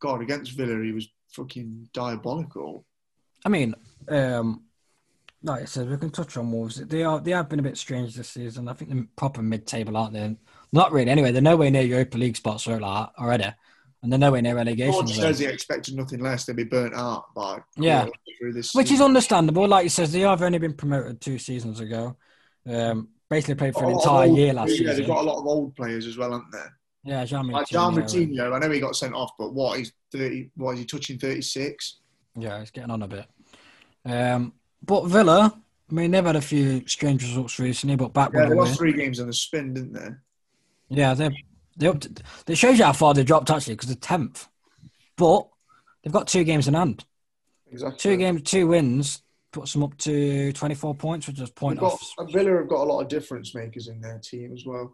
God, against Villa, he was fucking diabolical. I mean, um, like I said, we can touch on Wolves. They are they have been a bit strange this season. I think they're proper mid-table, aren't they? Not really. Anyway, they're nowhere near Europa League spots or like already, and they're nowhere near relegation. Zone. says he expected nothing less than be burnt out by Yeah. through this Which is understandable. Like he says, they have only been promoted two seasons ago. Um, basically played for an a lot of entire old- year last yeah, season. they've got a lot of old players as well, haven't they? yeah, Jean Like John Moutinho. I know he got sent off, but what he's thirty? What is he touching thirty six? Yeah, he's getting on a bit. Um, but Villa, I mean, they've had a few strange results recently, but back Yeah, they lost three games on the spin, didn't they? Yeah, they're they up. To, it shows you how far they dropped actually because they're tenth, but they've got two games in hand. Exactly. Two games, two wins puts them up to twenty four points, which is point got, off. Villa have got a lot of difference makers in their team as well.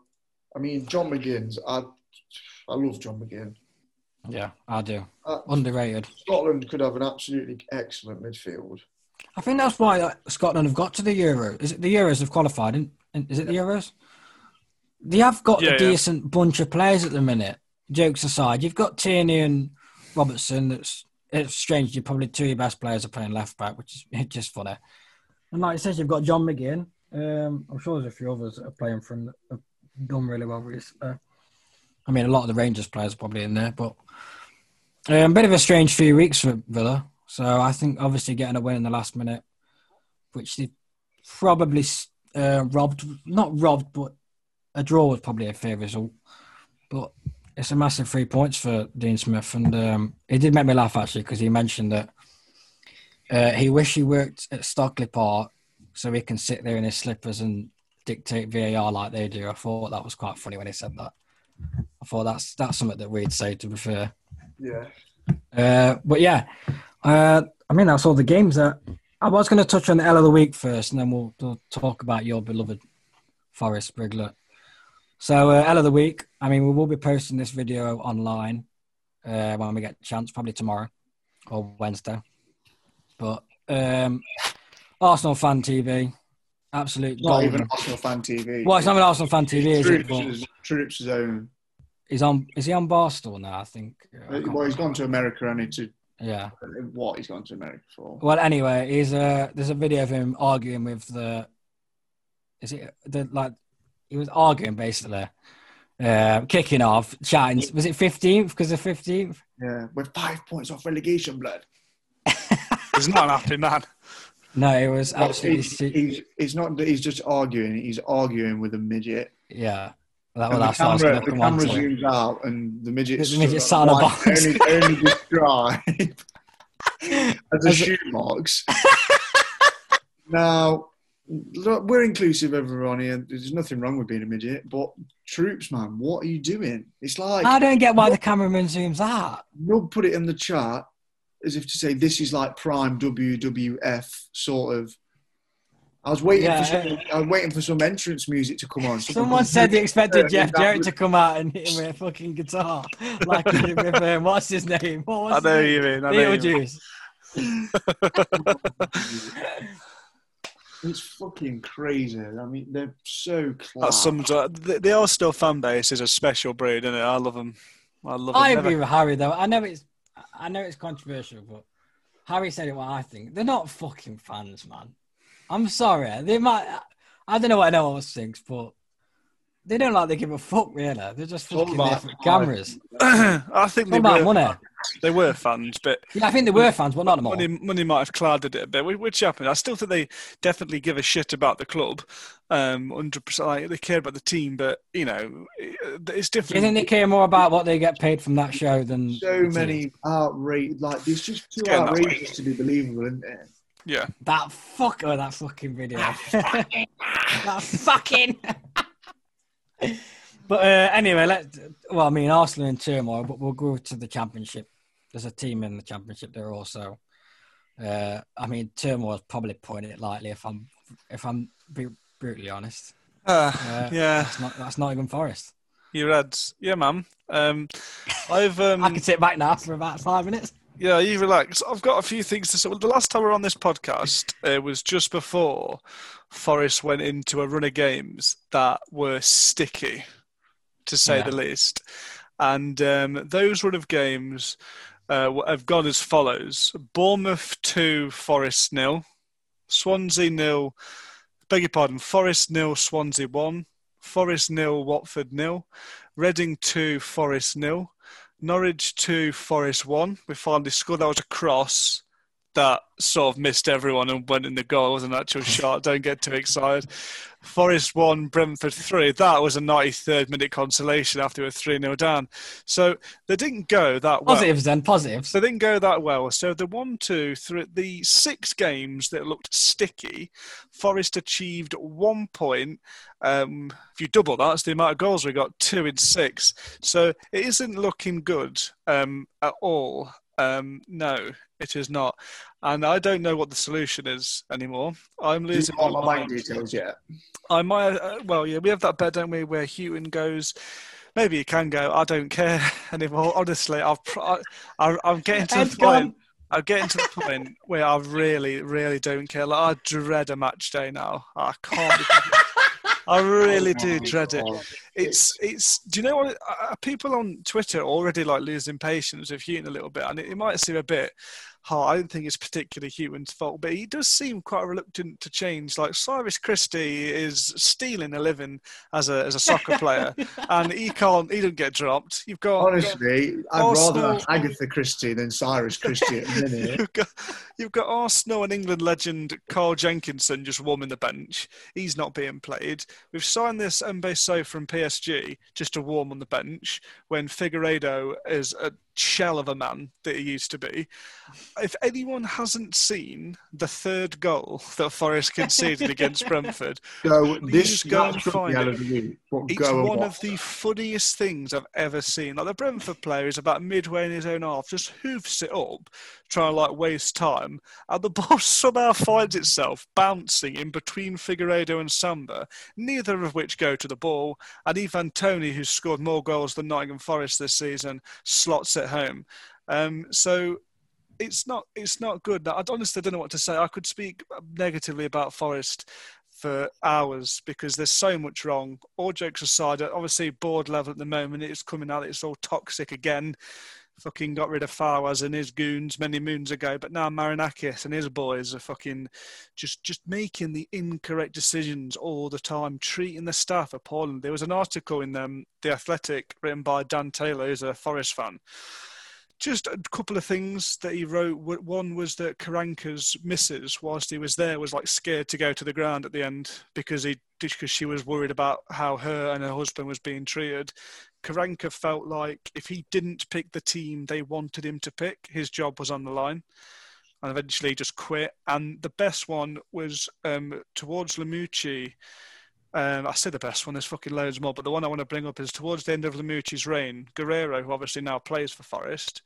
I mean, John McGinn's. I, I love John McGinn. Yeah, I do. Uh, Underrated. Scotland could have an absolutely excellent midfield. I think that's why uh, Scotland have got to the Euro. Is it the Euros have qualified? In, in- is it the Euros? They have got Yeah, a yeah. decent bunch of players at the minute. Jokes aside, you've got Tierney and Robertson. That's it's strange. You probably two of your best players are playing left back, which is just funny. And like I said, you've got John McGinn. Um, I'm sure there's a few others that are playing from have done really well recently. I mean, a lot of the Rangers players are probably in there, but um, bit of a strange few weeks for Villa. So I think obviously getting a win in the last minute, which they probably uh, robbed, not robbed, but a draw was probably a fair result. But it's a massive three points for Dean Smith, and um, it did make me laugh actually because he mentioned that uh, he wished he worked at Stockley Park so he can sit there in his slippers and dictate VAR like they do. I thought that was quite funny when he said that. I thought that's that's something that we'd say to be fair. Yeah. Uh, but yeah, uh, I mean that's all the games that I was going to touch on the L of the week first, and then we'll, we'll talk about your beloved Forest Briglet. So uh, L of the week. I mean, we will be posting this video online uh, when we get a chance, probably tomorrow or Wednesday. But um, Arsenal fan TV, absolute Not golden. even Arsenal fan TV. Well, it's not an Arsenal fan TV, is it? But Troopz, Troopz' own. he's on. Is he on Barstool now? I think. I Well, he's gone to America and to Yeah. what he's gone to America for. Well, anyway, he's uh, there's a video of him arguing with the. Is it the like? He was arguing basically, uh, kicking off, chatting. Was it fifteenth? Because the fifteenth. Yeah, we're five points off relegation, blood. It's not happening, man. No, it was absolutely. He's, se- he's, he's not. He's just arguing. He's arguing with a midget. yeah. That, well, that's what I was camera, the camera zooms out, and the midget. The midget sat on a box. Only, only described as a shoe box. now, look, we're inclusive, everyone here. There's nothing wrong with being a midget, but Troopz, man, what are you doing? It's like I don't get why the cameraman zooms out. Nub put it in the chat as if to say this is like prime WWF sort of. I was waiting Yeah. for some, I was waiting for some entrance music to come on. Someone said they expected Jeff that Jarrett was- to come out and hit him with a fucking guitar, like with um, what's his name? What was I know his you mean. I know you mean. Beetlejuice. It's fucking crazy. I mean, they're so That class. sums up. The, the Arsenal fan base is a special breed, isn't it? I love them. I love them. I Never- agree with Harry though. I know it's I know it's controversial, but Harry said it what I think. They're not fucking fans, man. I'm sorry. They might I don't know what anyone else thinks, but they don't like they give a fuck really. They're just fucking there for cameras. I think they all about were- money. they were fans, but Yeah, I think they were fans, but not anymore. money, money might have clouded it a bit, whi- which happened. I still think they definitely give a shit about the club. Um, hundred percent, like, they care about the team, but you know, it's different. you different. think they care more about what they get paid from that show than So many outrageous, like it's just too getting that way. outrageous to be believable, isn't it? Yeah, That fuck oh that fucking video. that fucking But uh, anyway, let well, I mean Arsenal in turmoil, but we'll go to the championship. There's a team in the championship there also. Uh, I mean, turmoil is probably putting it lightly. If I'm if I'm be brutally honest, uh, Uh, yeah, that's not that's not even Forest. you Reds, yeah, man. Um, I've um, I can sit back now for about five minutes. Yeah, you relax. I've got a few things to say. Well, the last time we were on this podcast uh, was just before Forest went into a run of games that were sticky, to say Yeah. the least. And um, those run of games uh, have gone as follows Bournemouth 2, Forest nil, Swansea nil, beg your pardon, Forest nil, Swansea 1, Forest nil, Watford nil, Reading 2, Forest nil. Norwich 2, Forest 1. We finally scored. That was a cross that sort of missed everyone and went in the goal. It was an actual shot. Don't get too excited. Forest 1, Brentford 3. That was a 93rd minute consolation after we were 3 0 down. So they didn't go that well. Positives then, positives. So they didn't go that well. So the one, two, three, the six games that looked sticky, Forest achieved one point. Um, if you double that, that's the amount of goals we got, two in six. So it isn't looking good um, at all. Um, no, it is not. And I don't know what the solution is anymore. I'm losing want my my mind. details yet? I might. Uh, well, yeah, we have that bet, don't we, where Hughton goes. Maybe he can go. I don't care anymore. Honestly, I've. pr- I, I, I'm getting to the point. I'm getting to the point where I really, really don't care. Like I dread a match day now. I can't. I really do dread it. It's it's. Do you know what? Uh, people on Twitter already like losing patience with Hughton a little bit, and it, it might seem a bit. Hard. I don't think it's particularly Hughton's fault, but he does seem quite reluctant to change. Like Cyrus Christie is stealing a living as a as a soccer player, and he can't. He doesn't get dropped. You've got Honestly, I'd Arsenal- rather Agatha Christie than Cyrus Christie at the minute. You've got, you've got Arsenal and England legend Carl Jenkinson just warming the bench. He's not being played. We've signed this Mbe Soh from PSG just to warm on the bench when Figueiredo is a shell of a man that he used to be. If anyone hasn't seen the third goal that Forest conceded against Brentford, So this go and find it. of the week. But it's one watch. of the funniest things I've ever seen. Like the Brentford player is about midway in his own half, just hoofs it up, trying to like waste time, and the ball somehow finds itself bouncing in between Figueiredo and Samba, neither of which go to the ball. And Ivan Toney, who's scored more goals than Nottingham Forest this season, slots it home. Um, so it's not it's not good. I honestly don't know what to say. I could speak negatively about Forest for hours because there's so much wrong. All jokes aside, obviously board level at the moment, it's coming out it's all toxic again. Fucking got rid of Fawaz and his goons many moons ago, but now Marinakis and his boys are fucking just just making the incorrect decisions all the time, treating the staff appalling. There was an article in um, the Athletic written by Dan Taylor, who's a Forest fan, just a couple of things that he wrote. One was that Karanka's missus, whilst he was there, was like scared to go to the ground at the end because he because she was worried about how her and her husband was being treated. Karanka felt like if he didn't pick the team they wanted him to pick, his job was on the line. And eventually just quit. And the best one was um, towards Lamouchi. Um, I say the best one, there's fucking loads more, but the one I want to bring up is towards the end of Lamouchi's reign, Guerrero, who obviously now plays for Forest,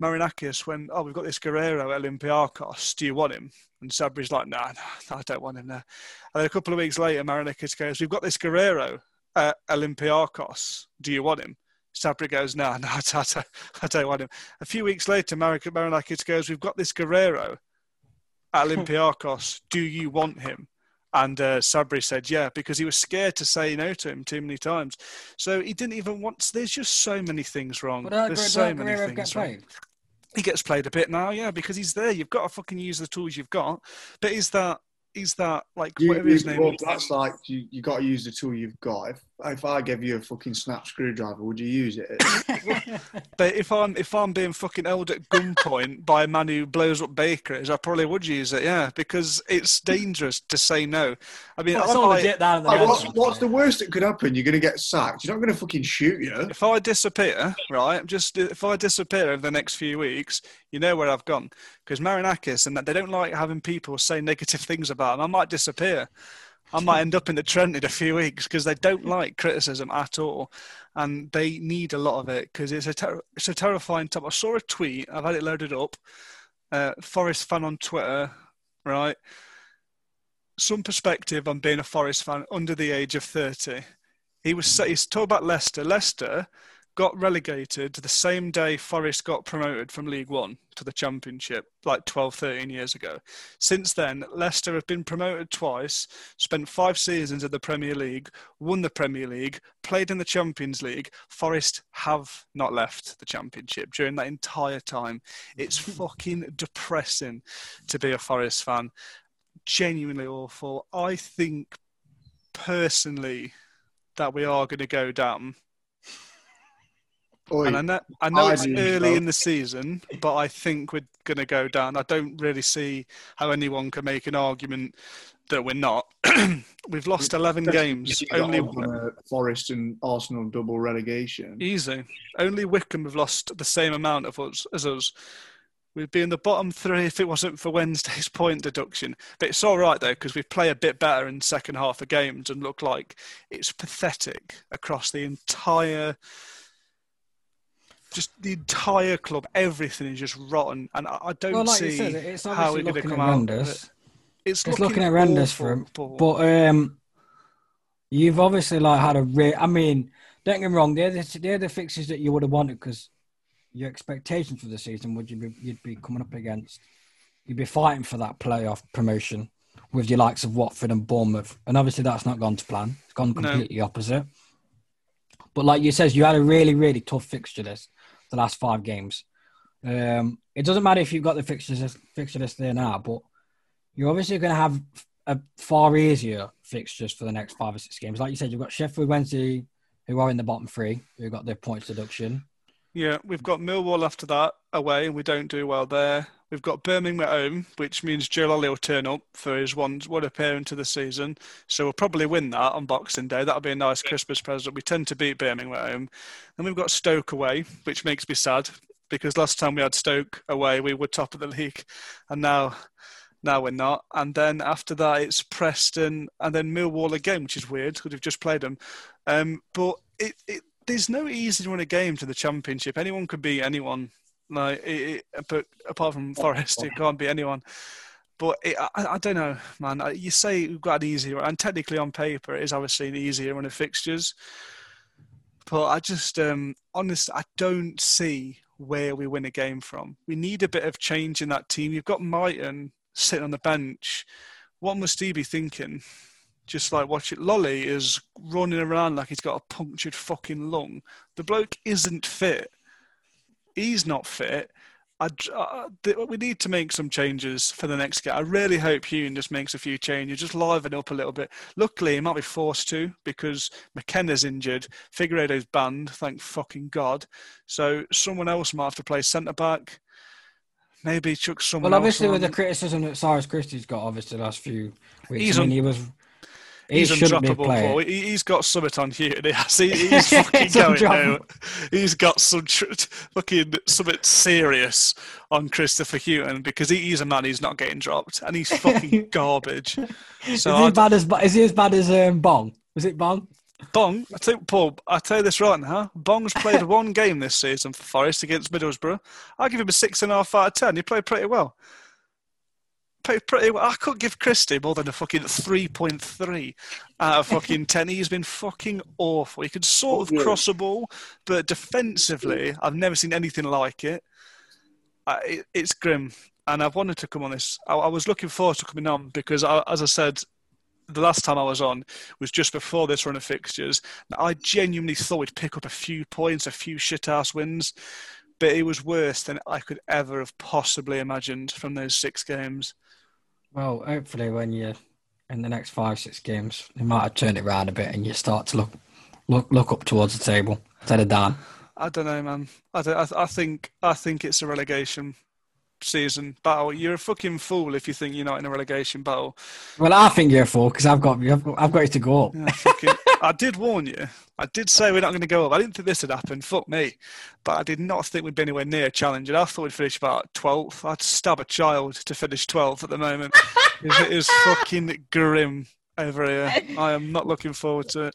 Marinakis went, Oh, we've got this Guerrero at Olympiacos. Do you want him? And Sabri's like, Nah, nah, I don't want him there. And then a couple of weeks later, Marinakis goes, We've got this Guerrero at Olympiacos. Do you want him? Sabri goes, No, no, I don't, I don't want him. A few weeks later, Mar- Marinakis goes, We've got this Guerrero at Olympiacos. Do you want him? And uh, Sabri said, yeah, because he was scared to say no to him too many times. So he didn't even want. There's just so many things wrong. But uh, There's Guerrero, so many Guerrero things wrong. played. He gets played a bit now, yeah, because he's there. You've got to fucking use the tools you've got. But is that is that like You, whatever his name well, is? that's like you, you got to use the tool you've got. If if I gave you a fucking snap screwdriver, would you use it? But if I'm if I'm being fucking held at gunpoint by a man who blows up bakeries, I probably would use it. Yeah, because it's dangerous to say no. I mean, Well, it's all I- legit down in the Like, what's, what's the worst that could happen? You're going to get sacked. You're not going to fucking shoot you. if I disappear, right, just if I disappear over the next few weeks, you know where I've gone. Because Marinakis and that they don't like having people say negative things about them. I might disappear. I might end up in the Trent in a few weeks because they don't like criticism at all, and they need a lot of it because it's a ter- it's a terrifying time. I saw a tweet. I've had it loaded up. Uh, Forest fan on Twitter, right? Some perspective on being a Forest fan under the age of thirty. He was he's talking about Leicester. Leicester got relegated the same day Forest got promoted from League One to the Championship, like 12, 13 years ago. Since then, Leicester have been promoted twice, spent five seasons in the Premier League, won the Premier League, played in the Champions League. Forest have not left the Championship during that entire time. It's fucking depressing to be a Forest fan. Genuinely awful. I think personally that we are going to go down. Oi, And I know, I know I it's early in the season, but I think we're going to go down. I don't really see how anyone can make an argument that we're not. We've lost 11 games. Only on uh, Forest and Arsenal double relegation. easy. Only Wycombe have lost the same amount of us as us. We'd be in the bottom three if it wasn't for Wednesday's point deduction. But it's all right though because we play a bit better in the second half of games and look like it's pathetic across the entire, just the entire club. Everything is just rotten, and I, I don't Well, like see said, it's how we're going to looking come out. of horrendous. it. It's, It's looking horrendous for him. But um, you've obviously like had a re- I mean, don't get me wrong. They're the, they're the fixes that you would have wanted because your expectations for the season would you be you'd be coming up against. You'd be fighting for that playoff promotion with your likes of Watford and Bournemouth, and obviously that's not gone to plan. It's gone completely opposite. But like you says, you had a really really tough fixture list the last five games. Um, it doesn't matter if you've got the fixtures fixture list there now, but you're obviously going to have a far easier fixtures for the next five or six games. Like you said, you've got Sheffield Wednesday, who are in the bottom three, who got their points deduction. Yeah, we've got Millwall after that away, and we don't do well there. We've got Birmingham at home, which means Joe Lolley will turn up for his one one appearance of the season. So we'll probably win that on Boxing Day. That'll be a nice Christmas present. We tend to beat Birmingham at home. And we've got Stoke away, which makes me sad because last time we had Stoke away, we were top of the league, and now now we're not. And then after that, it's Preston and then Millwall again, which is weird because we've just played them. Um, but it, it there's no easy run a game to the championship. Anyone could beat anyone. Like, it, it, but apart from Forest, it can't be anyone. But it, I, I don't know, man. You say we've got an easier, and technically on paper, it is obviously an easier run of fixtures. But I just, um, honestly, I don't see where we win a game from. We need a bit of change in that team. You've got Mighten sitting on the bench. What must he be thinking? Just like watch it. Lolley is running around like he's got a punctured fucking lung. The bloke isn't fit. He's not fit. I, uh, th- we need to make some changes for the next game. I really hope Hune just makes a few changes, just liven up a little bit. Luckily, he might be forced to because McKenna's injured, Figueiredo's banned, thank fucking God. So someone else might have to play centre back. Maybe chuck someone Well, obviously, with the criticism that Cyrus Christie's got, obviously, the last few weeks, He's I mean, un- he was. He He's undroppable. Paul. He, he's got something on you. He has. He, he's fucking He's going now. He's got some tr- fucking something serious on Christopher Hughton because he, he's a man who's not getting dropped and he's fucking garbage. Is he as bad as is he as bad as um, Bong? Was it Bong? Bong, I tell you, Paul, I tell you this right now. Bong's played one game this season for Forest against Middlesbrough. I give him a six and a half out of ten. He played pretty well. Pretty well. I could give Christie more than a fucking three point three out of fucking ten. He's been fucking awful. He can sort of Yeah. cross a ball, but defensively, I've never seen anything like it. Uh, it it's grim, and I've wanted to come on this. I, I was looking forward to coming on because, I, as I said, the last time I was on was just before this run of fixtures. I genuinely thought we'd pick up a few points, a few shit ass wins, but it was worse than I could ever have possibly imagined from those six games. Well, hopefully, when you're in the next five, six games, they might have turned it around a bit and you start to look look look up towards the table instead of down. I don't know, man. I, don't, I, I think I think it's a relegation season battle. You're a fucking fool if you think you're not in a relegation battle. Well, I think you're a fool because I've got I've got, I've got you to go up. Yeah, fucking, I did warn you. I did say we're not going to go up. I didn't think this would happen. Fuck me. But I did not think we'd be anywhere near challenging. I thought we'd finish about 12th. I'd stab a child to finish 12th at the moment. it is fucking grim over here. I am not looking forward to it.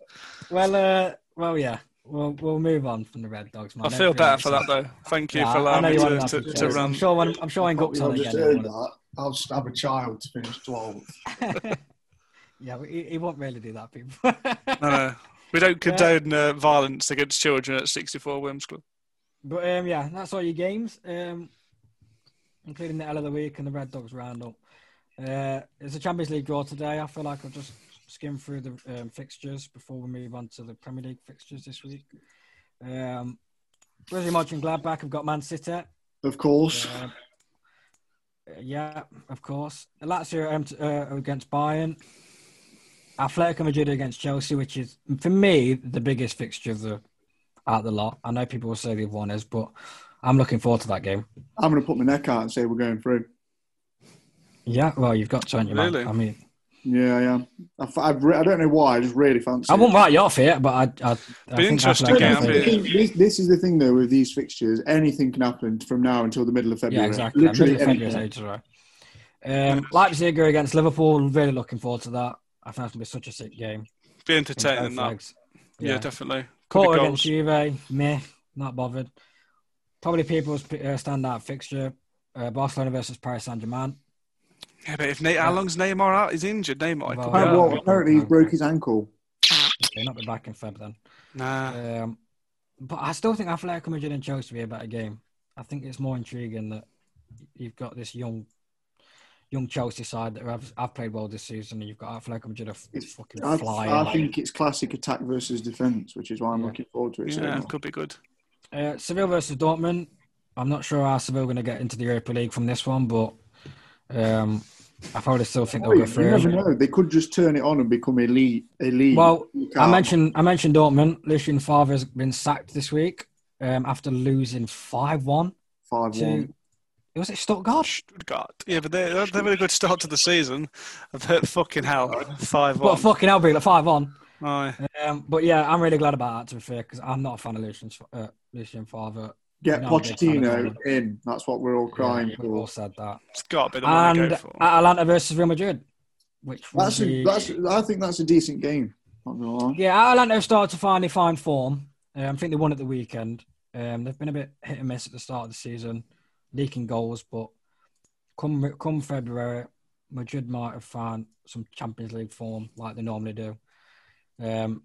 Well, uh, well, yeah. We'll we'll move on from the Red Dogs. Man. I feel better for that though. Thank you Yeah, for I allowing know me you to, want to, that to I'm sure when I'm sure when Gups on I've just again. heard he'll that. I'll stab a child to finish 12th. Yeah, but he, he won't really do that, people. No, no. We don't condone uh, violence against children at 64 Wims Club. But um, yeah, that's all your games, um, including the L of the week and the Red Dogs roundup. Uh, it's a Champions League draw today. I feel like I'll just skim through the um, fixtures before we move on to the Premier League fixtures this week. Um, Borussia Mönchengladbach have got Man City. Of course. Uh, yeah, of course. Lazio um, t- uh, against Bayern. Atletico Madrid against Chelsea, which is for me the biggest fixture of the out the lot. I know people will say the other one is, but I'm looking forward to that game. I'm going to put my neck out and say we're going through. Yeah, well, you've got to, haven't you, man? I mean, Yeah, I am. I've, I've re- I don't know why. I just really fancy. I it. won't write you off here, but I, I, I think interesting game, Madrid- This, this- this is the thing, though, with these fixtures. Anything can happen from now until the middle of February. Yeah, exactly. Literally Middle of February is anything. ages away. Um, Leipzig are against Liverpool. Really looking forward to that. I think that's gonna be such a sick game. Be entertaining, Both that. legs. Yeah, definitely. Could be Porto goals. against Juve, meh, not bothered. Probably people's uh, standout fixture: uh, Barcelona versus Paris Saint Germain. Yeah, but if Nate, how long's Neymar out? He's injured. Neymar. he Well, could be yeah. well, apparently, he broke his ankle. They'll not be back in Feb then. Nah. Um, but I still think Atletico Madrid and Chelsea will be a better game. I think it's more intriguing that you've got this young, young Chelsea side that have, have played well this season, and you've got Atletico Madrid are It's- fucking I, flying. I think it's classic attack versus defence, which is why I'm Yeah. looking forward to it. so Yeah, much. could be good. Uh, Seville versus Dortmund. I'm not sure how Seville are going to get into the Europa League from this one, but um, I probably still think Oh, they'll you go through. never know. They could just turn it on and become elite. Elite. Well, I mentioned I mentioned Dortmund. Lucien Favre has been sacked this week um, after losing five one. Five one. It was it Stuttgart? Stuttgart. Yeah, but they, they've had a good start to the season. I've hurt fucking hell. 5 But 1. fucking hell, like five one. Aye. Um, but yeah, I'm really glad about that. To be fair, because I'm not a fan of Lucien uh, Lucien Favre. Get No, I'm a big fan of Pochettino in. That's what we're all crying Yeah, we've all for. said that. It's got to be the one to And go for. Atalanta versus Real Madrid, which That's a, be- that's. I think that's a decent game. Not gonna lie. Yeah, Atalanta have started to finally find form. Um, I think they won at the weekend. Um, they've been a bit hit and miss at the start of the season, leaking goals. But come come February, Madrid might have found some Champions League form like they normally do. Um,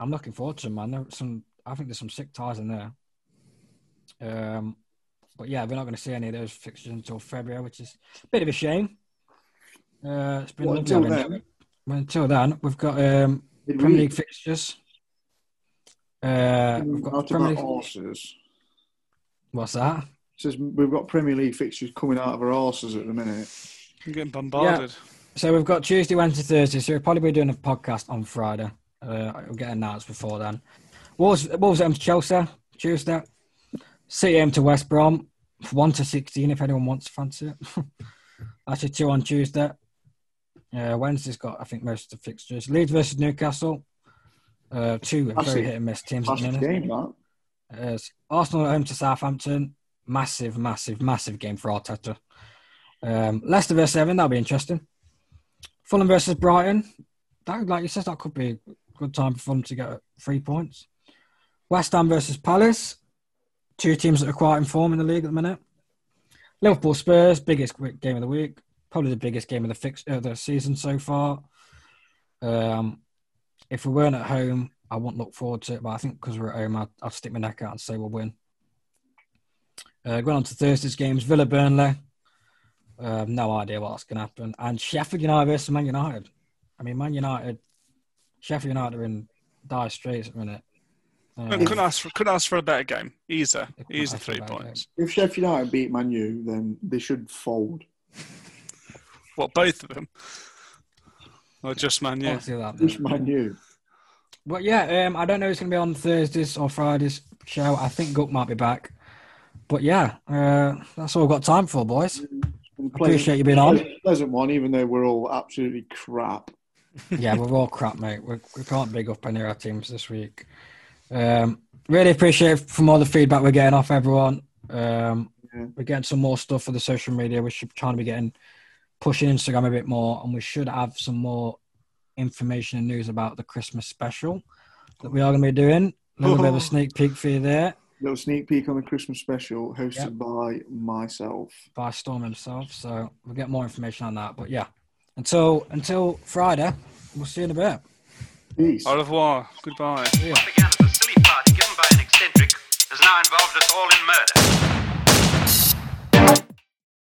I'm looking forward to them, man. There's some, I think there's some sick ties in there. Um, but yeah, we're not going to see any of those fixtures until February, which is a bit of a shame. Uh, it's been What, lovely until then? Well, until then, we've got um, Premier we- League fixtures. Uh, we've got Premier League. our arses. What's that? Says we've got Premier League fixtures coming out of our horses at the minute. I'm getting bombarded. So we've got Tuesday, Wednesday, Thursday. So we'll probably be doing a podcast on Friday. Uh, it'll get announced before then. Wolves, Wolves aim to Chelsea Tuesday. City aim to West Brom. One to sixteen, if anyone wants to fancy it. Actually, two on Tuesday. Uh, Wednesday's got, I think, most of the fixtures. Leeds versus Newcastle. Uh, two That's very it. hit and miss teams at the Classic minute. game, that. Arsenal at home to Southampton. Massive, massive, massive game for Arteta. Um, Leicester versus Seven, that'll be interesting. Fulham versus Brighton. That, like you said, that could be a good time for Fulham to get three points. West Ham versus Palace. Two teams that are quite in form in the league at the minute. Liverpool Spurs, biggest game of the week. Probably the biggest game of the fix uh, the season so far. Um, if we weren't at home, I wouldn't look forward to it, but I think because we're at home, I'd, I'd stick my neck out and say we'll win. Uh, going on to Thursday's games, Villa Burnley. Uh, no idea what's going to happen. And Sheffield United versus Man United. I mean, Man United, Sheffield United are in dire straits at the minute. Um, couldn't, ask for, couldn't ask for a better game. Easy. couldn't Easy ask for a three better points. If Sheffield United beat Man U, then they should fold. What, both of them? Or just Man U? I'll that. Just Man U. But yeah, um, I don't know It's going to be on Thursdays or Fridays show. I think Guck might be back. But yeah, uh, that's all we've got time for, boys. Appreciate you being on. Pleasant one, even though we're all absolutely crap. yeah, we're all crap, mate. We, we can't big up any of our teams this week. Um, really appreciate from all the feedback we're getting off everyone. Um, Yeah. We're getting some more stuff for the social media. We should try to be getting pushing Instagram a bit more, and we should have some more information and news about the Christmas special that we are going to be doing. A little bit of a sneak peek for you there Little sneak peek on the Christmas special hosted Yep. by myself. by Storm himself. So we'll get more information on that. But yeah, until until Friday, we'll see you in a bit. Peace. Au revoir. Goodbye. Eccentric has now involved us all in murder.